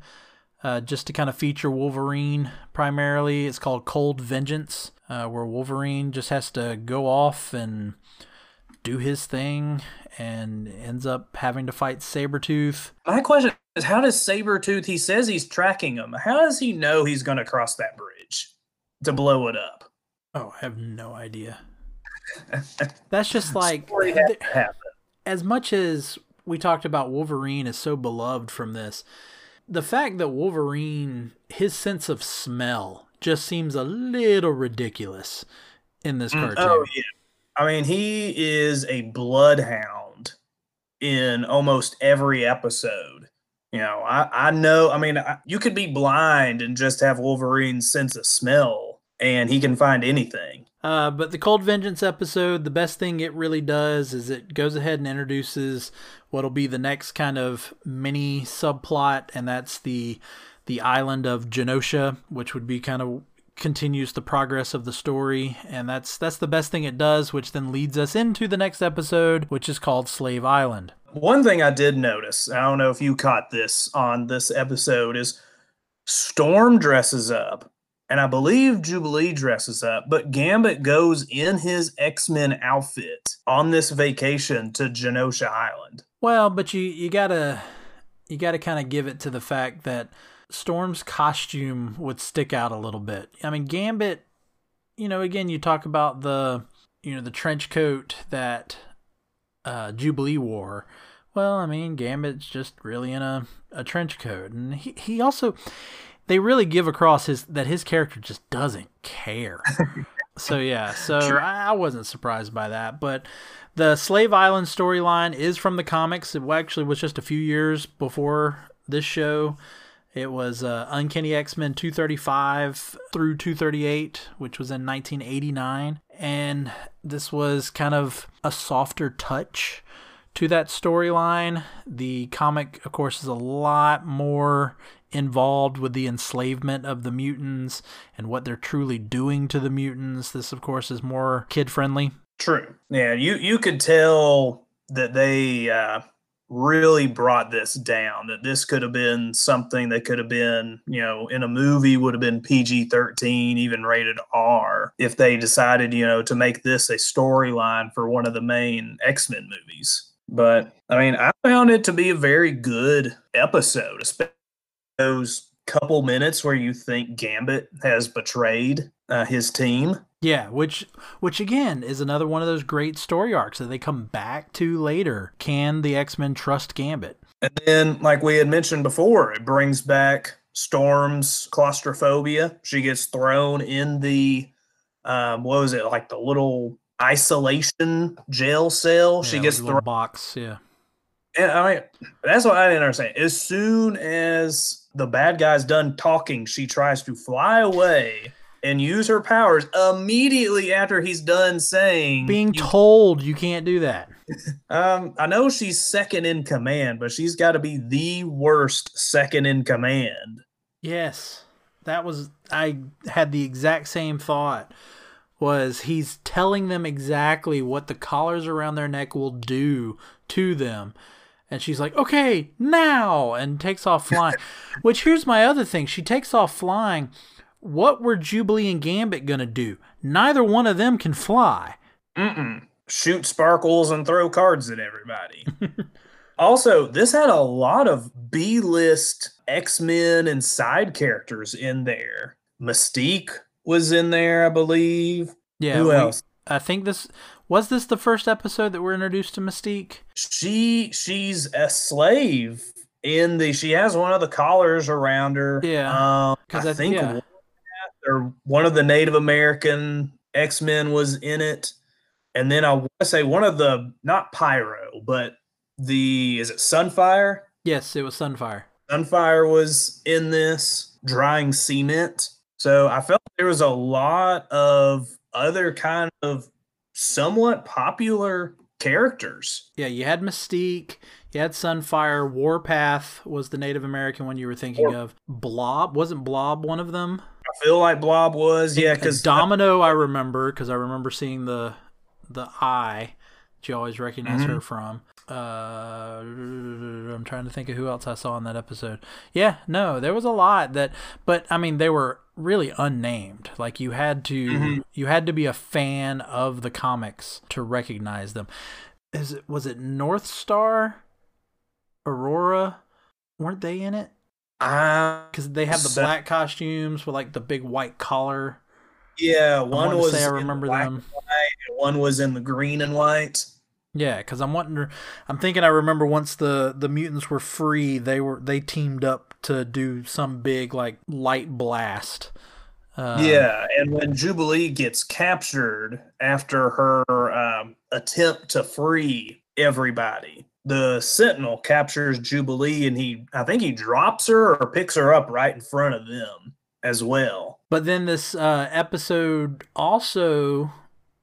Speaker 1: uh, just to kind of feature Wolverine primarily. It's called Cold Vengeance, uh, where Wolverine just has to go off and do his thing, and ends up having to fight Sabretooth.
Speaker 2: My question is how does Sabretooth, he says he's tracking him. How does he know he's going to cross that bridge to blow it up?
Speaker 1: Oh, I have no idea. (laughs) That's just like
Speaker 2: Story had to happen.
Speaker 1: as much as we talked about Wolverine is so beloved from this, the fact that Wolverine, his sense of smell just seems a little ridiculous in this mm, cartoon.
Speaker 2: Oh, yeah. I mean, he is a bloodhound in almost every episode. You know, I, I know, I mean, I, you could be blind and just have Wolverine's sense of smell, and he can find anything.
Speaker 1: Uh, but the Cold Vengeance episode, the best thing it really does is it goes ahead and introduces what'll be the next kind of mini subplot, and that's the the island of Genosha, which would be kind of continues the progress of the story, and that's that's the best thing it does, which then leads us into the next episode, which is called Slave Island.
Speaker 2: One thing I did notice, I don't know if you caught this on this episode, is Storm dresses up, and I believe Jubilee dresses up, but Gambit goes in his X Men outfit on this vacation to Genosha Island.
Speaker 1: Well, but you you gotta you gotta kind of give it to the fact that Storm's costume would stick out a little bit. I mean, Gambit, you know, again, you talk about the you know the trench coat that uh, Jubilee wore. Well, I mean, Gambit's just really in a, a trench coat, and he he also they really give across his that his character just doesn't care. (laughs) so yeah, so
Speaker 2: Sure.
Speaker 1: I, I wasn't surprised by that, but. The Slave Island storyline is from the comics. It actually was just a few years before this show, It was uh, Uncanny X Men 235 through 238, which was in 1989. And this was kind of a softer touch to that storyline. The comic, of course, is a lot more involved with the enslavement of the mutants and what they're truly doing to the mutants. This, of course, is more kid friendly.
Speaker 2: True. Yeah, you you could tell that they uh, really brought this down. That this could have been something that could have been, you know, in a movie would have been PG thirteen, even rated R, if they decided, you know, to make this a storyline for one of the main X Men movies. But I mean, I found it to be a very good episode, especially those couple minutes where you think Gambit has betrayed uh, his team.
Speaker 1: Yeah, which which again is another one of those great story arcs that they come back to later. Can the X-Men trust Gambit?
Speaker 2: And then like we had mentioned before, it brings back Storm's claustrophobia. She gets thrown in the um what was it? Like the little isolation jail cell.
Speaker 1: Yeah,
Speaker 2: she gets thrown
Speaker 1: box. Yeah,
Speaker 2: And I mean, that's what I didn't understand. As soon as the bad guy's done talking, she tries to fly away and use her powers immediately after he's done saying
Speaker 1: being told you can't do that. (laughs)
Speaker 2: um I know she's second in command, but she's got to be the worst second in command.
Speaker 1: Yes, that was. I had the exact same thought. Was he's telling them exactly what the collars around their neck will do to them? And she's like, okay, now, and takes off flying. (laughs) Which here's my other thing. She takes off flying. What were Jubilee and Gambit going to do? Neither one of them can fly.
Speaker 2: Mm-mm. Shoot sparkles and throw cards at everybody. (laughs) also, this had a lot of B list X Men and side characters in there. Mystique was in there, I believe.
Speaker 1: Yeah.
Speaker 2: Who
Speaker 1: we-
Speaker 2: else?
Speaker 1: I think this was this the first episode that we're introduced to Mystique.
Speaker 2: She she's a slave in the. She has one of the collars around her.
Speaker 1: Yeah,
Speaker 2: um, I
Speaker 1: I-
Speaker 2: think
Speaker 1: yeah.
Speaker 2: Or one of the Native American X Men was in it, and then I want to say one of the not Pyro, but the is it Sunfire?
Speaker 1: Yes, it was Sunfire.
Speaker 2: Sunfire was in this drying cement. So I felt there was a lot of other kind of somewhat popular characters.
Speaker 1: Yeah, you had Mystique, you had Sunfire, Warpath was the Native American one you were thinking
Speaker 2: War-
Speaker 1: of. Blob wasn't Blob one of them?
Speaker 2: I feel like Blob was, yeah, because
Speaker 1: Domino I remember because I remember seeing the the eye that you always recognize
Speaker 2: Mhm.
Speaker 1: her from. Uh, I'm trying to think of who else I saw in that episode. Yeah, no, there was a lot that, but I mean, they were really unnamed. Like you had to,
Speaker 2: Mhm.
Speaker 1: you had to be a fan of the comics to recognize them. Is it was it Northstar, Aurora? Weren't they in it?
Speaker 2: I,
Speaker 1: Because they have the
Speaker 2: So-
Speaker 1: black costumes with like the big white collar.
Speaker 2: yeah, one
Speaker 1: want
Speaker 2: was
Speaker 1: I
Speaker 2: in
Speaker 1: remember
Speaker 2: black
Speaker 1: them.
Speaker 2: and white, one was in the green and white.
Speaker 1: Yeah, because I'm wanting. To, I'm thinking. I remember once the the mutants were free, they were they teamed up to do some big like light blast. Uh,
Speaker 2: yeah, and when Jubilee gets captured after her um, attempt to free everybody, the Sentinel captures Jubilee, and he, I think he drops her or picks her up right in front of them as well.
Speaker 1: But then this uh, episode also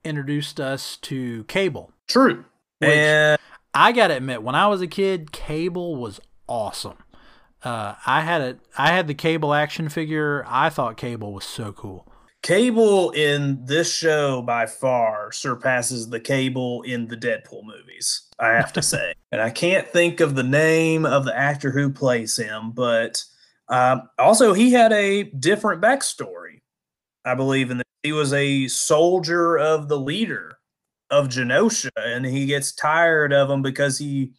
Speaker 1: introduced us to Cable.
Speaker 2: True.
Speaker 1: Which-
Speaker 2: and
Speaker 1: I gotta admit, when I was a kid, Cable was awesome. Uh, I had a I had the Cable action figure. I thought Cable was so cool.
Speaker 2: Cable in this show by far surpasses the Cable in the Deadpool movies, I have to say. (laughs) and I can't think of the name of the actor who plays him, but um, also he had a different backstory, I believe. In that he was a soldier of the leader of Genosha, and he gets tired of him because he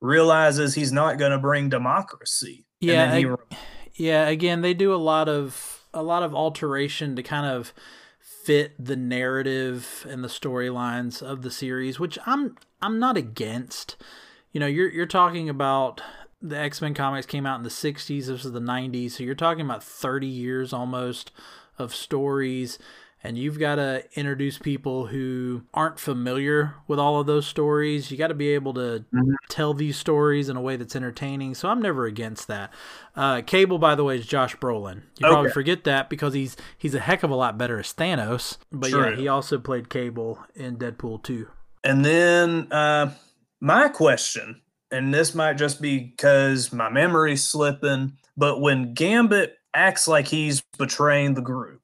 Speaker 2: realizes he's not going to bring democracy. And
Speaker 1: Yeah, I- yeah again they do a lot of a lot of alteration to kind of fit the narrative and the storylines of the series which i'm i'm not against. You know you're you're talking about the x-men comics came out in the 60s this is the 90s so you're talking about 30 years almost of stories and you've got to introduce people who aren't familiar with all of those stories. You got to be able to mm-hmm. tell these stories in a way that's entertaining. So I'm never against that. Uh, Cable, by the way, is Josh Brolin. You okay. probably forget that because he's he's a heck of a lot better as Thanos. But True. yeah, he also played Cable in Deadpool 2.
Speaker 2: And then uh, my question, and this might just be because my memory's slipping, but when Gambit acts like he's betraying the group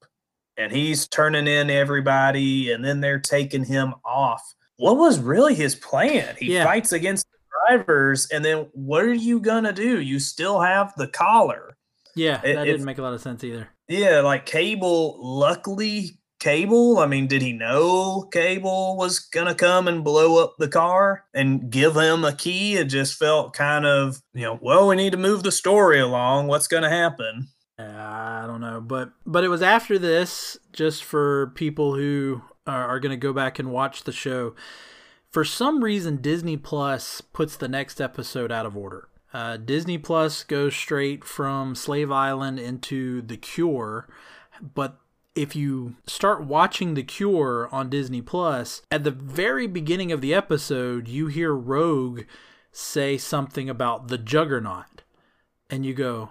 Speaker 2: and he's turning in everybody and then they're taking him off. What was really his plan? He yeah. fights against the drivers and then what are you going to do? You still have the collar.
Speaker 1: Yeah, that it, didn't make a lot of sense either.
Speaker 2: Yeah, like Cable, luckily Cable, I mean, did he know Cable was going to come and blow up the car and give him a key? It just felt kind of, you know, well, we need to move the story along. What's going to happen?
Speaker 1: I don't know, but but it was after this, just for people who are, are going to go back and watch the show. For some reason, Disney Plus puts the next episode out of order. Uh, Disney Plus goes straight from Slave Island into The Cure, but if you start watching The Cure on Disney Plus, at the very beginning of the episode, you hear Rogue say something about the Juggernaut, and you go,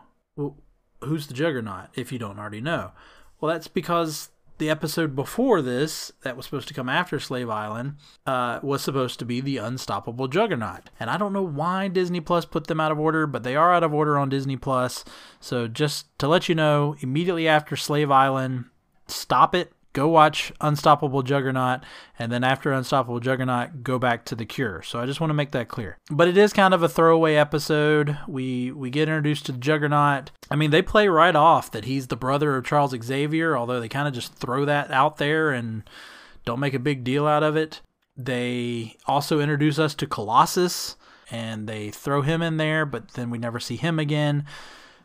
Speaker 1: who's the Juggernaut if you don't already know? Well, that's because the episode before this, that was supposed to come after Slave Island, uh, was supposed to be the Unstoppable Juggernaut. And I don't know why Disney Plus put them out of order, but they are out of order on Disney Plus. So just to let you know, immediately after Slave Island, stop it, go watch Unstoppable Juggernaut, and then after Unstoppable Juggernaut, go back to The Cure. So I just want to make that clear. But it is kind of a throwaway episode. We we get introduced to the Juggernaut. I mean, they play right off that he's the brother of Charles Xavier, although they kind of just throw that out there and don't make a big deal out of it. They also introduce us to Colossus and they throw him in there, but then we never see him again.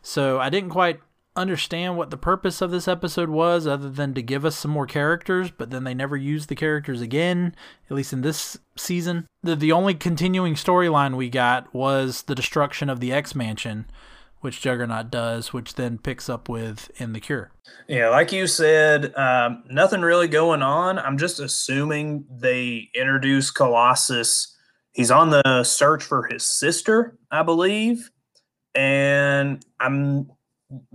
Speaker 1: So I didn't quite understand what the purpose of this episode was other than to give us some more characters, but then they never used the characters again, at least in this season. The, the only continuing storyline we got was the destruction of the X Mansion, which Juggernaut does, which then picks up with in The Cure.
Speaker 2: Yeah, like you said, um, nothing really going on. I'm just assuming they introduce Colossus. He's on the search for his sister, I believe. And I'm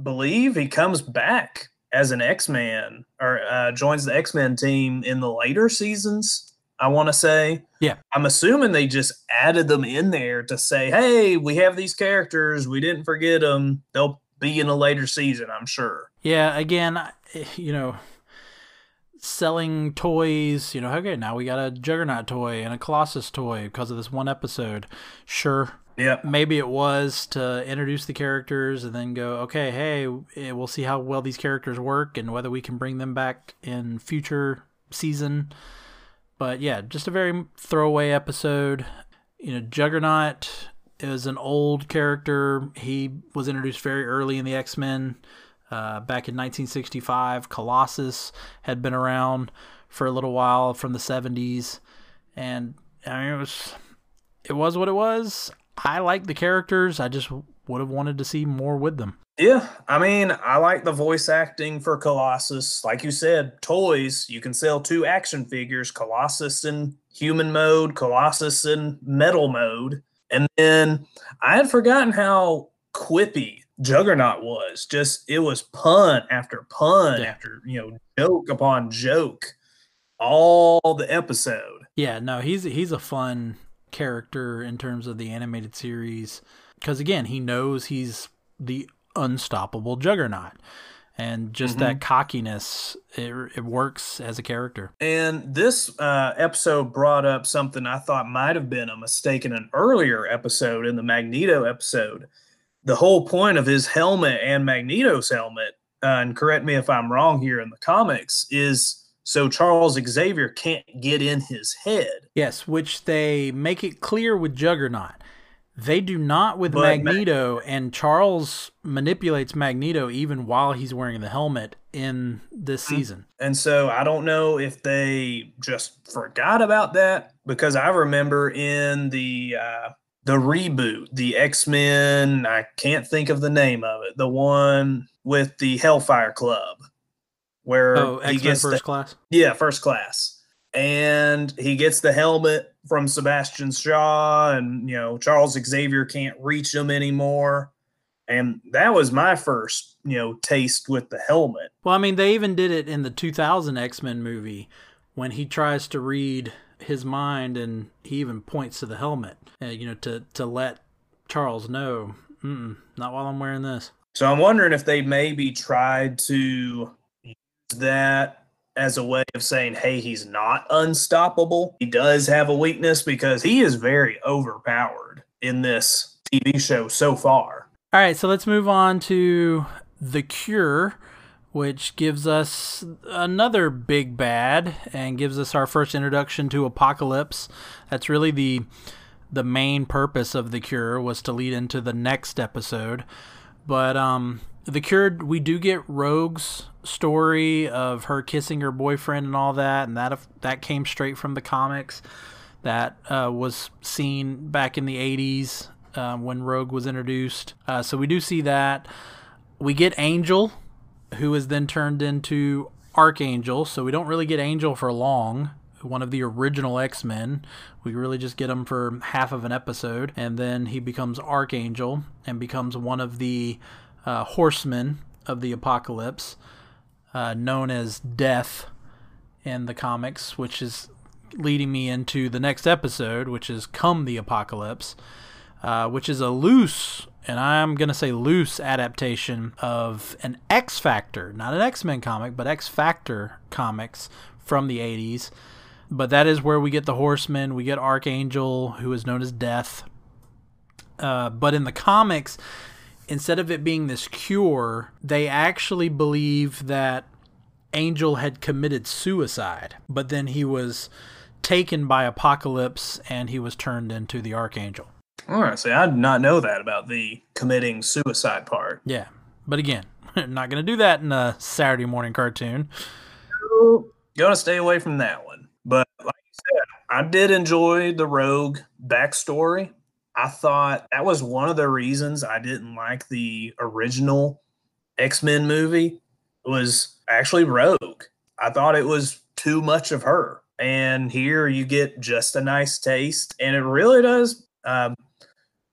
Speaker 2: believe he comes back as an X Man or uh, joins the X Men team in the later seasons. I want to say,
Speaker 1: yeah,
Speaker 2: I'm assuming they just added them in there to say, hey, we have these characters, we didn't forget them. They'll be in a later season, I'm sure.
Speaker 1: Yeah, again, you know, selling toys, you know, okay, now we got a Juggernaut toy and a Colossus toy because of this one episode. Sure,
Speaker 2: yeah.
Speaker 1: Maybe it was to introduce the characters and then go, okay, hey, eh, we'll see how well these characters work and whether we can bring them back in future season. But yeah, just a very throwaway episode. You know, Juggernaut is an old character. He was introduced very early in the X Men. Uh, back in 1965, Colossus had been around for a little while from the 70s, and I mean it was it was what it was. I like the characters. I just would have wanted to see more with them.
Speaker 2: Yeah, I mean, I like the voice acting for Colossus. Like you said, toys, you can sell two action figures Colossus in human mode, Colossus in metal mode. And then I had forgotten how quippy Juggernaut was. Just it was pun after pun yeah. after, you know, joke upon joke all the episode.
Speaker 1: Yeah, no, he's he's a fun character in terms of the animated series because again he knows he's the unstoppable juggernaut. And just mm-hmm. that cockiness it, it, works as a character.
Speaker 2: And this uh, episode brought up something i thought might have been a mistake in an earlier episode in the magneto episode. The whole point of his helmet and magneto's helmet uh, and correct me if i'm wrong here in the comics is so Charles Xavier can't get in his head.
Speaker 1: Yes, which they make it clear with Juggernaut. They do not with but Magneto, Mag- and Charles manipulates Magneto even while he's wearing the helmet in this mm. season.
Speaker 2: And so I don't know if they just forgot about that because I remember in the uh, the reboot, the X Men. I can't think of the name of it. The one with the Hellfire Club where
Speaker 1: Oh,
Speaker 2: he gets
Speaker 1: First
Speaker 2: the,
Speaker 1: Class.
Speaker 2: yeah first class, and he gets the helmet from Sebastian Shaw, and you know Charles Xavier can't reach him anymore, and that was my first you know taste with the helmet.
Speaker 1: Well, I mean, they even did it in the 2000 X Men movie when he tries to read his mind, and he even points to the helmet, uh, you know, to to let Charles know, not while I'm wearing this.
Speaker 2: So I'm wondering if they maybe tried to that as a way of saying, hey, he's not unstoppable. He does have a weakness because he is very overpowered in this TV show so far.
Speaker 1: All right, so let's move on to the Cure, which gives us another big bad and gives us our first introduction to Apocalypse. That's really the the main purpose of the Cure was to lead into the next episode. But um, the cured we do get Rogue's story of her kissing her boyfriend and all that, and that that came straight from the comics. That uh, was seen back in the '80s um, when Rogue was introduced. Uh, so we do see that. We get Angel, who is then turned into Archangel. So we don't really get Angel for long. One of the original X Men. We really just get him for half of an episode. And then he becomes Archangel and becomes one of the uh, horsemen of the apocalypse, uh, known as Death in the comics, which is leading me into the next episode, which is Come the Apocalypse uh, which is a loose, and I'm going to say loose adaptation of an X Factor, not an X Men comic, but X Factor comics from the 80s. But that is where we get the Horseman, we get Archangel, who is known as Death. Uh, but in the comics, instead of it being this cure, they actually believe that Angel had committed suicide, but then he was taken by Apocalypse and he was turned into the Archangel.
Speaker 2: All right, see, I did not know that about the committing suicide part.
Speaker 1: Yeah, but again, (laughs) not going to do that in a Saturday morning cartoon.
Speaker 2: Gonna stay away from that one. But like you said, I did enjoy the Rogue backstory. I thought that was one of the reasons I didn't like the original X Men movie. Was actually Rogue. I thought it was too much of her. And here you get just a nice taste, and it really does. Um,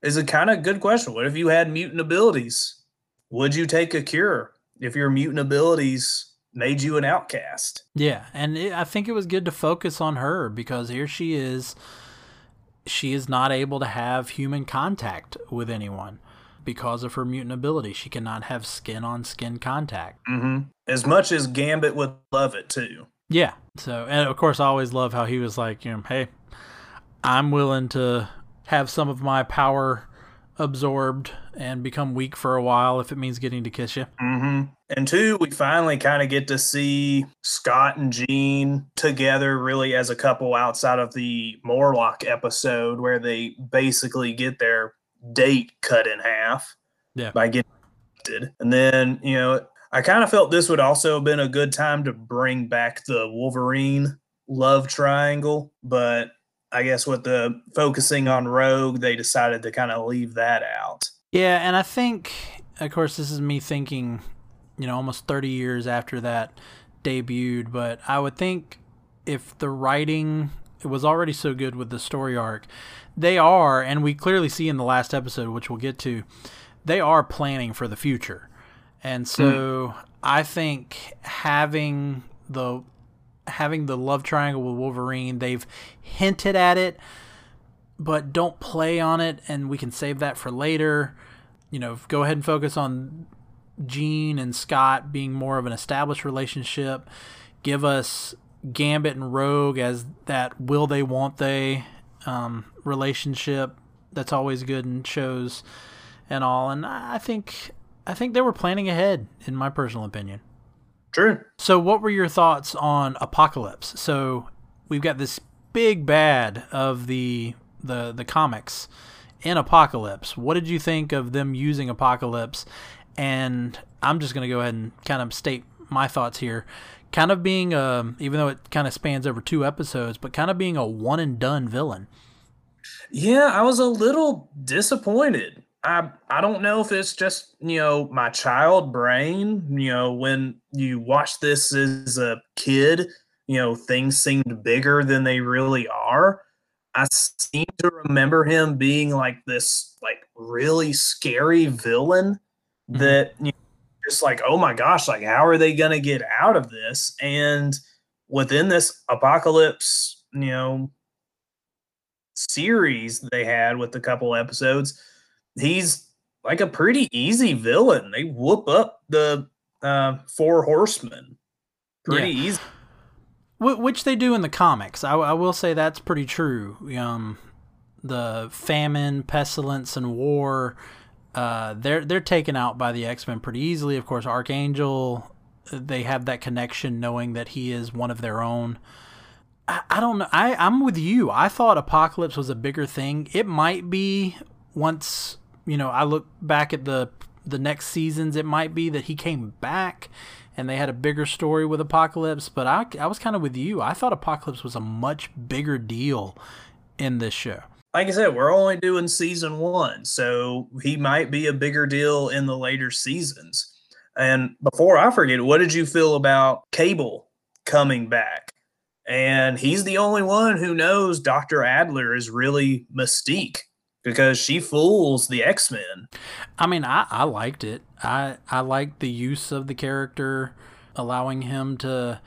Speaker 2: is a kind of good question. What if you had mutant abilities? Would you take a cure if your mutant abilities made you an outcast?
Speaker 1: Yeah, and it, I think it was good to focus on her because here she is. She is not able to have human contact with anyone because of her mutant ability. She cannot have skin on skin contact.
Speaker 2: Mm-hmm. As much as Gambit would love it too.
Speaker 1: Yeah. So, and of course, I always love how he was like, you know, hey, I'm willing to have some of my power absorbed and become weak for a while if it means getting to kiss you.
Speaker 2: Mm-hmm. And two, we finally kind of get to see Scott and Jean together, really as a couple, outside of the Morlock episode where they basically get their date cut in half.
Speaker 1: Yeah.
Speaker 2: By getting and then you know I kind of felt this would also have been a good time to bring back the Wolverine love triangle, but I guess with the focusing on Rogue, they decided to kind of leave that out.
Speaker 1: Yeah, and I think, of course, this is me thinking, you know, almost 30 years after that debuted, but I would think if the writing was already so good with the story arc, they are, and we clearly see in the last episode, which we'll get to, they are planning for the future. And so mm. I think having the having the love triangle with Wolverine, they've hinted at it, but don't play on it, and we can save that for later. You know, go ahead and focus on Jean and Scott being more of an established relationship. Give us Gambit and Rogue as that will they, won't they um, relationship. That's always good in shows and all. And I think I think they were planning ahead, in my personal opinion.
Speaker 2: True.
Speaker 1: So, what were your thoughts on Apocalypse? So, we've got this big bad of the the the comics in Apocalypse. What did you think of them using Apocalypse? And I'm just going to go ahead and kind of state my thoughts here. Kind of being even though it kind of spans over two episodes, but kind of being a one and done villain.
Speaker 2: Yeah, I was a little disappointed. I I don't know if it's just you know my child brain. You know, when you watch this as a kid, you know things seemed bigger than they really are. I seem to remember him being like this, like really scary villain mm-hmm. that you know, just like, oh my gosh, like how are they gonna get out of this? And within this apocalypse, you know, series they had with a couple episodes, he's like a pretty easy villain. They whoop up the uh, four horsemen pretty yeah. easy
Speaker 1: which they do in the comics. I, I will say that's pretty true. Um, the famine, pestilence, and war, uh, they're they're taken out by the X Men pretty easily. Of course, Archangel, they have that connection, knowing that he is one of their own. I, I don't know. I I'm with you. I thought Apocalypse was a bigger thing. It might be once you know I look back at the the next seasons. It might be that he came back and they had a bigger story with Apocalypse. But I, I was kind of with you. I thought Apocalypse was a much bigger deal in this show.
Speaker 2: Like I said, we're only doing season one, so he might be a bigger deal in the later seasons. And before I forget, what did you feel about Cable coming back? And he's the only one who knows Dr. Adler is really Mystique because she fools the X Men.
Speaker 1: I mean, I, I liked it. I I liked the use of the character, allowing him to.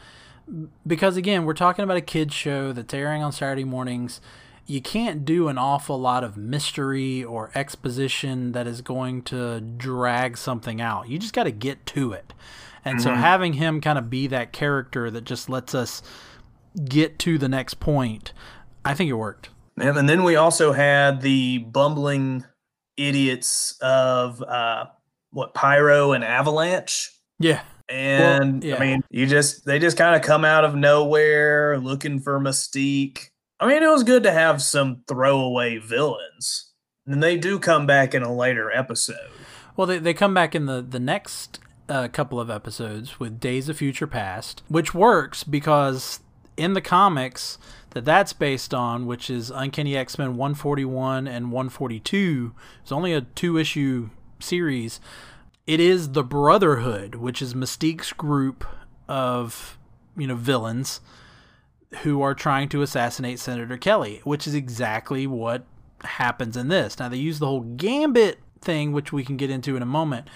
Speaker 1: Because again, we're talking about a kids show that's airing on Saturday mornings. You can't do an awful lot of mystery or exposition that is going to drag something out. You just got to get to it. And mm-hmm. so having him kind of be that character that just lets us get to the next point, I think it worked.
Speaker 2: And then we also had the bumbling idiots of uh, what Pyro and Avalanche.
Speaker 1: Yeah.
Speaker 2: And well, yeah. I mean, you just they just kind of come out of nowhere looking for Mystique. I mean, it was good to have some throwaway villains. And they do come back in a later episode.
Speaker 1: Well, they, they come back in the, the next uh, couple of episodes with Days of Future Past, which works because in the comics, that that's based on, which is Uncanny X Men 141 and 142. It's only a two issue series. It is the Brotherhood, which is Mystique's group of you know villains who are trying to assassinate Senator Kelly, which is exactly what happens in this. Now they use the whole Gambit thing, which we can get into in a moment.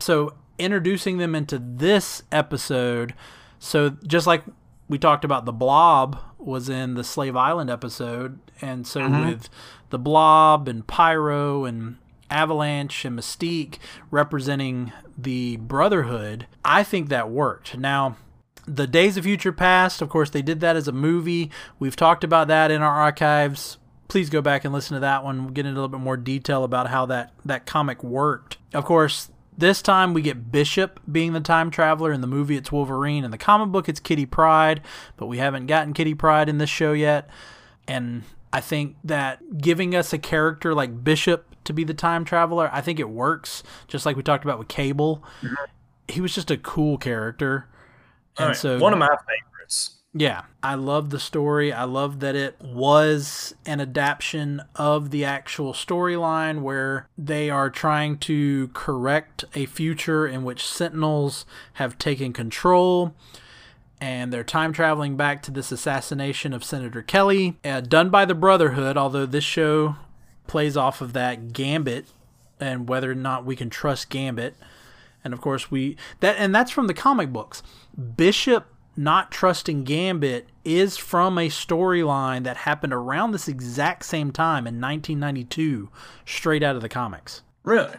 Speaker 1: So introducing them into this episode, so just like we talked about the Blob was in the Slave Island episode, and so mm-hmm. with the Blob and Pyro and Avalanche and Mystique representing the Brotherhood, I think that worked. Now, the Days of Future Past, of course, they did that as a movie. We've talked about that in our archives. Please go back and listen to that one. We'll get into a little bit more detail about how that, that comic worked. Of course, this time we get Bishop being the time traveler. In the movie, it's Wolverine. In the comic book, it's Kitty Pryde, but we haven't gotten Kitty Pryde in this show yet. And I think that giving us a character like Bishop to be the time traveler, I think it works. Just like we talked about with Cable, mm-hmm. he was just a cool character.
Speaker 2: And right. so one of my favorites.
Speaker 1: Yeah, I love the story. I love that it was an adaptation of the actual storyline where they are trying to correct a future in which Sentinels have taken control and they're time traveling back to this assassination of Senator Kelly, uh, done by the Brotherhood, although this show plays off of that Gambit and whether or not we can trust Gambit. And of course, we that and that's from the comic books. Bishop not trusting Gambit is from a storyline that happened around this exact same time in 1992, straight out of the comics.
Speaker 2: Really?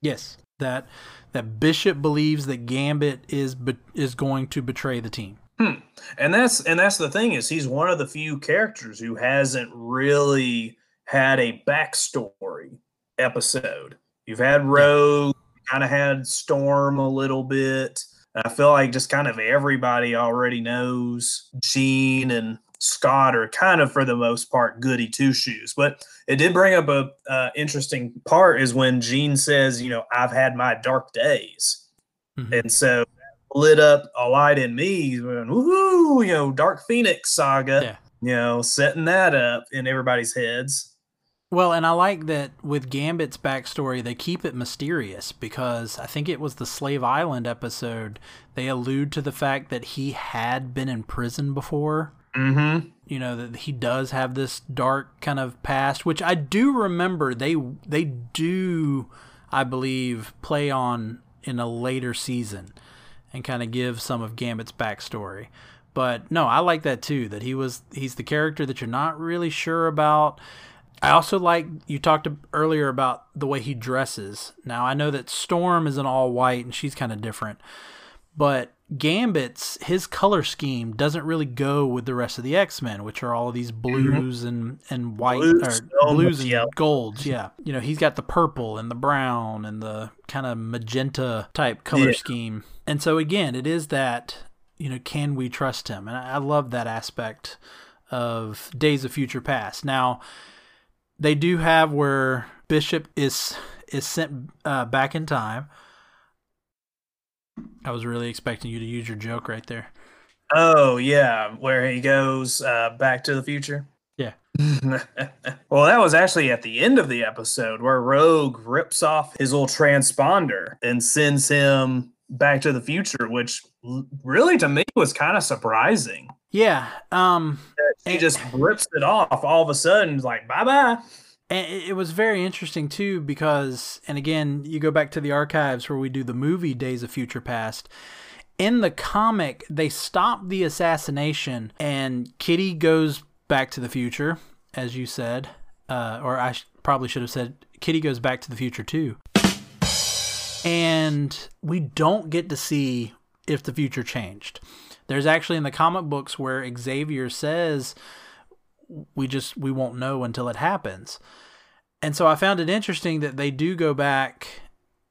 Speaker 1: Yes. That that Bishop believes that Gambit is is going to betray the team.
Speaker 2: Hmm. And that's and that's the thing is he's one of the few characters who hasn't really had a backstory episode. You've had Rogue, kind of had Storm a little bit I feel like just kind of everybody already knows Jean and Scott are kind of for the most part goody two shoes. But it did bring up a uh, interesting part is when Jean says, you know, I've had my dark days, mm-hmm. and so lit up a light in me. Woohoo! You know, Dark Phoenix saga. Yeah. You know, setting that up in everybody's heads.
Speaker 1: Well, and I like that with Gambit's backstory, they keep it mysterious because I think it was the Slave Island episode. They allude to the fact that he had been in prison before.
Speaker 2: Mm-hmm.
Speaker 1: You know that he does have this dark kind of past, which I do remember. They they do, I believe, play on in a later season, and kind of give some of Gambit's backstory. But no, I like that too. That he was he's the character that you're not really sure about. I also like you talked earlier about the way he dresses. Now I know that Storm is an all white and she's kind of different, but Gambit's his color scheme doesn't really go with the rest of the X Men, which are all of these
Speaker 2: Mm-hmm.
Speaker 1: blues and and white
Speaker 2: Blues,
Speaker 1: or blues and
Speaker 2: yellow.
Speaker 1: golds. Yeah, you know he's got the purple and the brown and the kind of magenta type color
Speaker 2: Yeah.
Speaker 1: scheme. And so again, it is that you know can we trust him? And I, I love that aspect of Days of Future Past. Now they do have where Bishop is is sent uh, back in time. I was really expecting you to use your joke right there.
Speaker 2: Oh yeah, where he goes uh, back to the future.
Speaker 1: Yeah. (laughs)
Speaker 2: well, that was actually at the end of the episode where Rogue rips off his little transponder and sends him back to the future, which really to me was kind of surprising.
Speaker 1: Yeah. Um.
Speaker 2: He just rips it off all of a sudden, like bye bye.
Speaker 1: And it it was very interesting too because, and again, you go back to the archives where we do the movie Days of Future Past. In the comic, they stop the assassination, and Kitty goes back to the future, as you said, uh, or I sh- probably should have said Kitty goes back to the future too. And we don't get to see if the future changed. There's actually in the comic books where Xavier says we just we won't know until it happens. And so I found it interesting that they do go back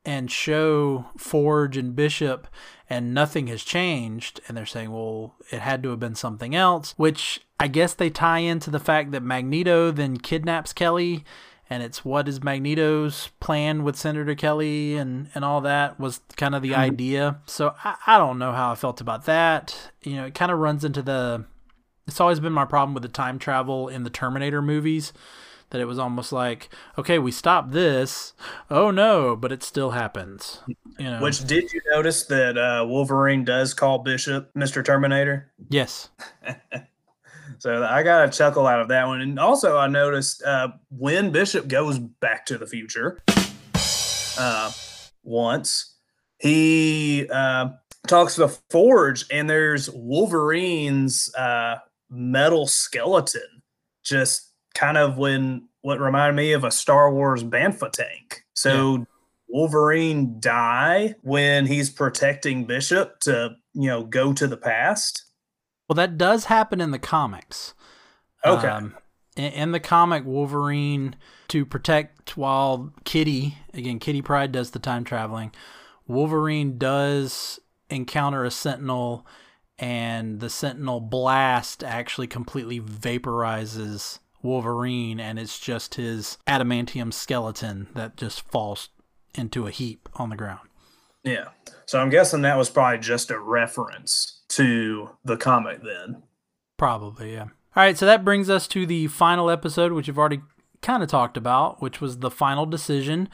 Speaker 1: and show Forge and Bishop and nothing has changed and they're saying well it had to have been something else which I guess they tie into the fact that Magneto then kidnaps Kelly and it's what is Magneto's plan with Senator Kelly and, and all that was kind of the idea. So I, I don't know how I felt about that. You know, it kind of runs into the it's always been my problem with the time travel in the Terminator movies that it was almost like, okay, we stopped this. Oh no, but it still happens. You know.
Speaker 2: Which did you notice that uh, Wolverine does call Bishop Mr. Terminator?
Speaker 1: yes. (laughs)
Speaker 2: So I got a chuckle out of that one. And also, I noticed uh, when Bishop goes back to the future uh, once, he uh, talks to Forge, and there's Wolverine's uh, metal skeleton, just kind of when what reminded me of a Star Wars Banfa tank. So Wolverine die when he's protecting Bishop to you know go to the past.
Speaker 1: Well, that does happen in the comics.
Speaker 2: Okay.
Speaker 1: Um, in, in the comic, Wolverine, to protect while Kitty, again, Kitty Pryde does the time traveling, Wolverine does encounter a Sentinel, and the Sentinel blast actually completely vaporizes Wolverine, and it's just his adamantium skeleton that just falls into a heap on the ground.
Speaker 2: Yeah. So I'm guessing that was probably just a reference to the comic then.
Speaker 1: Probably, yeah. All right, so that brings us to the final episode, which you've already kind of talked about, which was the final decision,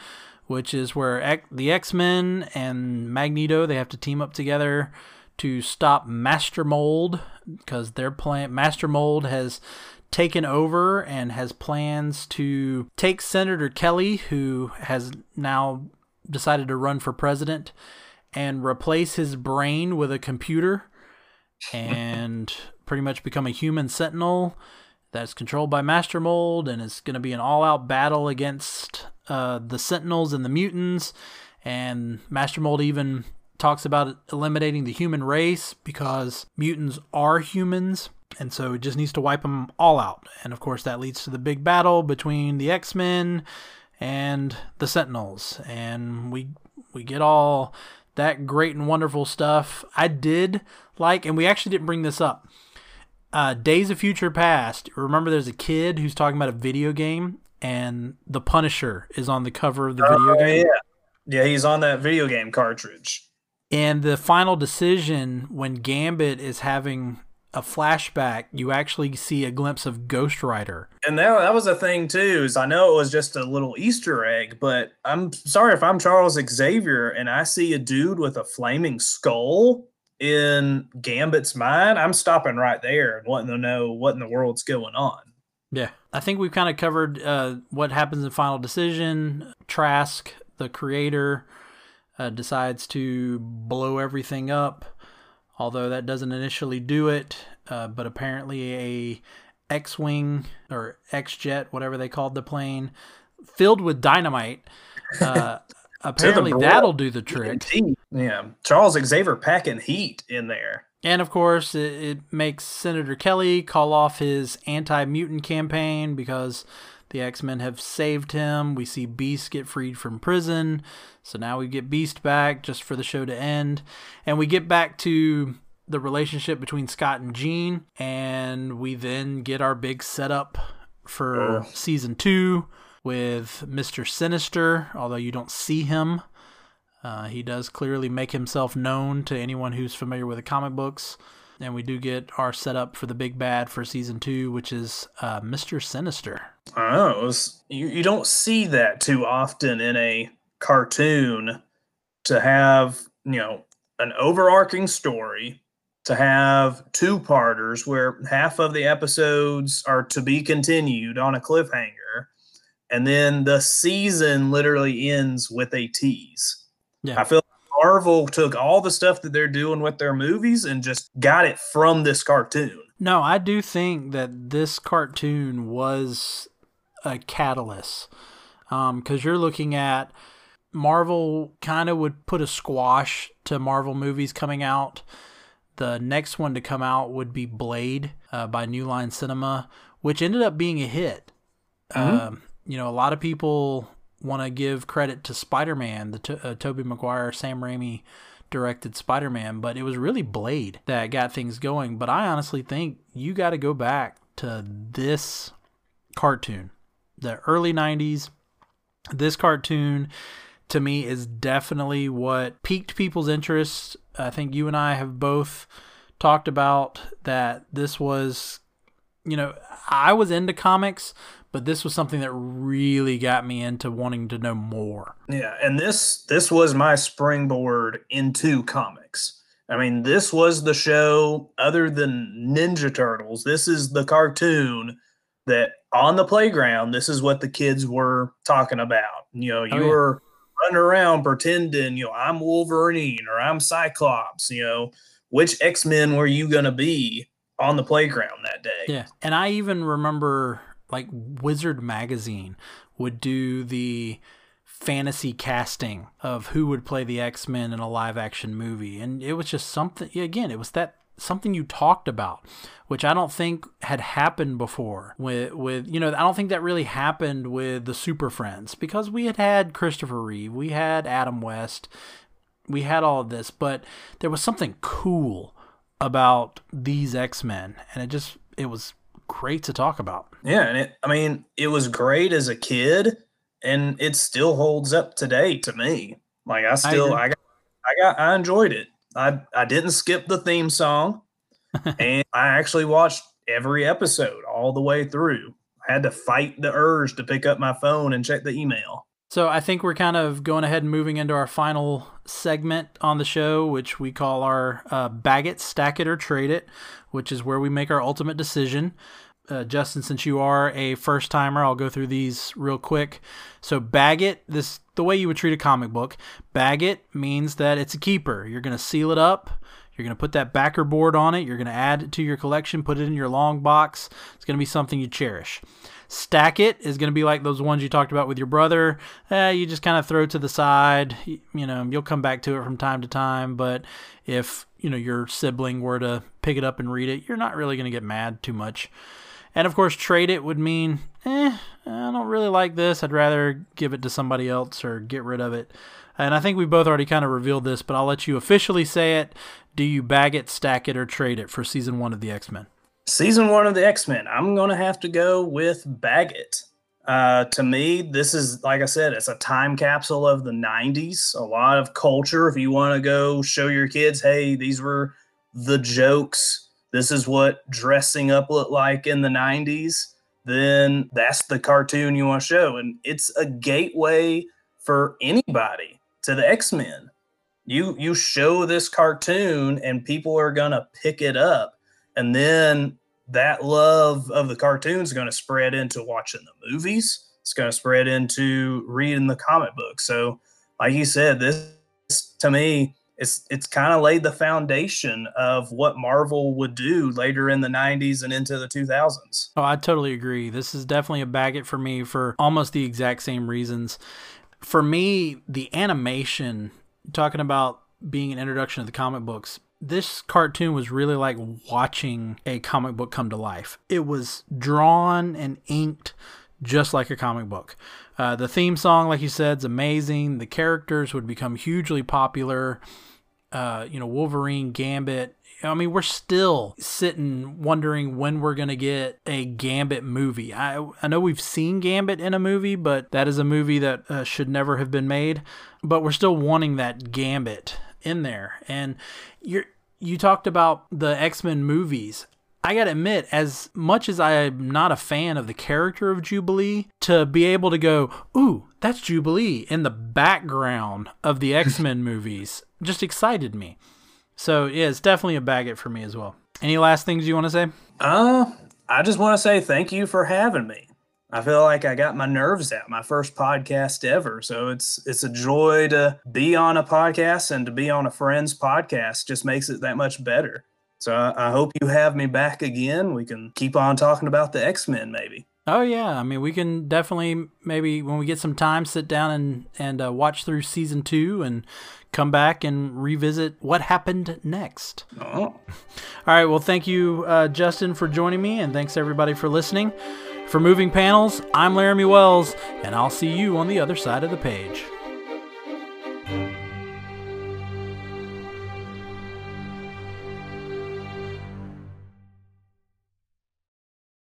Speaker 1: which is where the X Men and Magneto they have to team up together to stop Master Mold because their plan Master Mold has taken over and has plans to take Senator Kelly, who has now decided to run for president, and replace his brain with a computer and pretty much become a human sentinel that's controlled by Master Mold and it's going to be an all out battle against uh, the Sentinels and the mutants. And Master Mold even talks about eliminating the human race because mutants are humans. And so it just needs to wipe them all out. And of course, that leads to the big battle between the X Men and the Sentinels. And we we get all that great and wonderful stuff. I did like, and we actually didn't bring this up. Uh, Days of Future Past. Remember, there's a kid who's talking about a video game, and the Punisher is on the cover of the video
Speaker 2: Oh,
Speaker 1: game.
Speaker 2: yeah. Yeah, he's on that video game cartridge.
Speaker 1: And the final decision when Gambit is having a flashback, you actually see a glimpse of Ghost Rider.
Speaker 2: And that, that was a thing too, is I know it was just a little Easter egg, but I'm sorry if I'm Charles Xavier and I see a dude with a flaming skull in Gambit's mind, I'm stopping right there and wanting to know what in the world's going on.
Speaker 1: Yeah. I think we've kind of covered uh, what happens in Final Decision. Trask, the creator, uh, decides to blow everything up although that doesn't initially do it. Uh, but apparently, a X-wing or X-jet, whatever they called the plane, filled with dynamite. (laughs) Uh, apparently, that'll do the trick.
Speaker 2: Yeah, Charles Xavier packing heat in there.
Speaker 1: And of course, it, it makes Senator Kelly call off his anti-mutant campaign because the X Men have saved him. We see Beast get freed from prison. So now we get Beast back just for the show to end. And we get back to the relationship between Scott and Jean. And we then get our big setup for oh. season two with Mr. Sinister, although you don't see him. Uh, he does clearly make himself known to anyone who's familiar with the comic books and we do get our setup for the big bad for season two, which is uh, Mr. Sinister.
Speaker 2: Oh, was, you, you don't see that too often in a cartoon to have, you know, an overarching story, to have two parters where half of the episodes are to be continued on a cliffhanger, and then the season literally ends with a tease. Yeah. I feel Marvel took all the stuff that they're doing with their movies and just got it from this cartoon.
Speaker 1: No, I do think that this cartoon was a catalyst because um, you're looking at Marvel kind of would put a squash to Marvel movies coming out. The next one to come out would be Blade uh, by New Line Cinema, which ended up being a hit. Mm-hmm. Um, you know, a lot of people want to give credit to Spider-Man, the to- uh, Tobey Maguire, Sam Raimi directed Spider-Man, but it was really Blade that got things going. But I honestly think you got to go back to this cartoon, the early '90s. This cartoon, to me, is definitely what piqued people's interest. I think you and I have both talked about that. This was, you know, I was into comics, but this was something that really got me into wanting to know more.
Speaker 2: Yeah, and this this was my springboard into comics. I mean, this was the show other than Ninja Turtles. This is the cartoon that on the playground, this is what the kids were talking about. You know, you oh, yeah. were running around pretending, you know, I'm Wolverine or I'm Cyclops, you know, which X-Men were you going to be on the playground that day?
Speaker 1: Yeah. And I even remember like Wizard magazine would do the fantasy casting of who would play the X-Men in a live action movie and it was just something again it was that something you talked about which I don't think had happened before with with you know I don't think that really happened with the Super Friends because we had had Christopher Reeve we had Adam West we had all of this but there was something cool about these X-Men and it just it was great to talk about.
Speaker 2: Yeah, and it, I mean, it was great as a kid, and it still holds up today to me. Like I still, I, I got, I got, I enjoyed it. I I didn't skip the theme song, (laughs) and I actually watched every episode all the way through. I had to fight the urge to pick up my phone and check the email.
Speaker 1: So I think we're kind of going ahead and moving into our final segment on the show, which we call our uh, bag it, stack it, or trade it, which is where we make our ultimate decision. Uh, Justin, since you are a first timer, I'll go through these real quick. So bag it, this the way you would treat a comic book. Bag it means that it's a keeper. You're going to seal it up. You're going to put that backer board on it. You're going to add it to your collection, put it in your long box. It's going to be something you cherish. Stack it is going to be like those ones you talked about with your brother. Eh, you just kind of throw to the side. You, you know, you'll come back to it from time to time, but if, you know, your sibling were to pick it up and read it, you're not really going to get mad too much. And of course, trade it would mean, eh, I don't really like this. I'd rather give it to somebody else or get rid of it. And I think we both already kind of revealed this, but I'll let you officially say it. Do you bag it, stack it, or trade it for season one of the X Men?
Speaker 2: Season one of the X Men, I'm going to have to go with bag it. Uh, to me, this is, like I said, it's a time capsule of the 90s. A lot of culture. If you want to go show your kids, hey, these were the jokes this is what dressing up looked like in the 90s, then that's the cartoon you want to show. And it's a gateway for anybody to the X-Men. You you show this cartoon and people are gonna pick it up. And then that love of the cartoon is to spread into watching the movies. It's to spread into reading the comic book. So, like you said, this to me, it's it's kind of laid the foundation of what Marvel would do later in the 90s and into the 2000s.
Speaker 1: Oh, I totally agree. This is definitely a bag it for me for almost the exact same reasons. For me, the animation, talking about being an introduction to the comic books, this cartoon was really like watching a comic book come to life. It was drawn and inked just like a comic book. Uh, the theme song, like you said, is amazing. The characters would become hugely popular. Uh, you know, Wolverine, Gambit. I mean, we're still sitting wondering when we're going to get a Gambit movie. I, I know we've seen Gambit in a movie, but that is a movie that uh, should never have been made. But we're still wanting that Gambit in there. And you you talked about the X-Men movies. I got to admit, as much as I'm not a fan of the character of Jubilee, to be able to go, ooh, that's Jubilee in the background of the (laughs) X Men movies just excited me. So, yeah, it's definitely a bag it for me as well. Any last things you want to say?
Speaker 2: Uh, I just want to say thank you for having me. I feel like I got my nerves out. My first podcast ever, so it's it's a joy to be on a podcast and to be on a friend's podcast. Just makes it that much better. So I, I hope you have me back again. We can keep on talking about the X Men, maybe.
Speaker 1: Oh yeah, I mean we can definitely maybe when we get some time sit down and and uh, watch through season two and come back and revisit what happened next. Oh. (laughs) All right, well thank you uh, Justin for joining me and thanks everybody for listening. For Moving Panels, I'm Laramy Wells, and I'll see you on the other side of the page.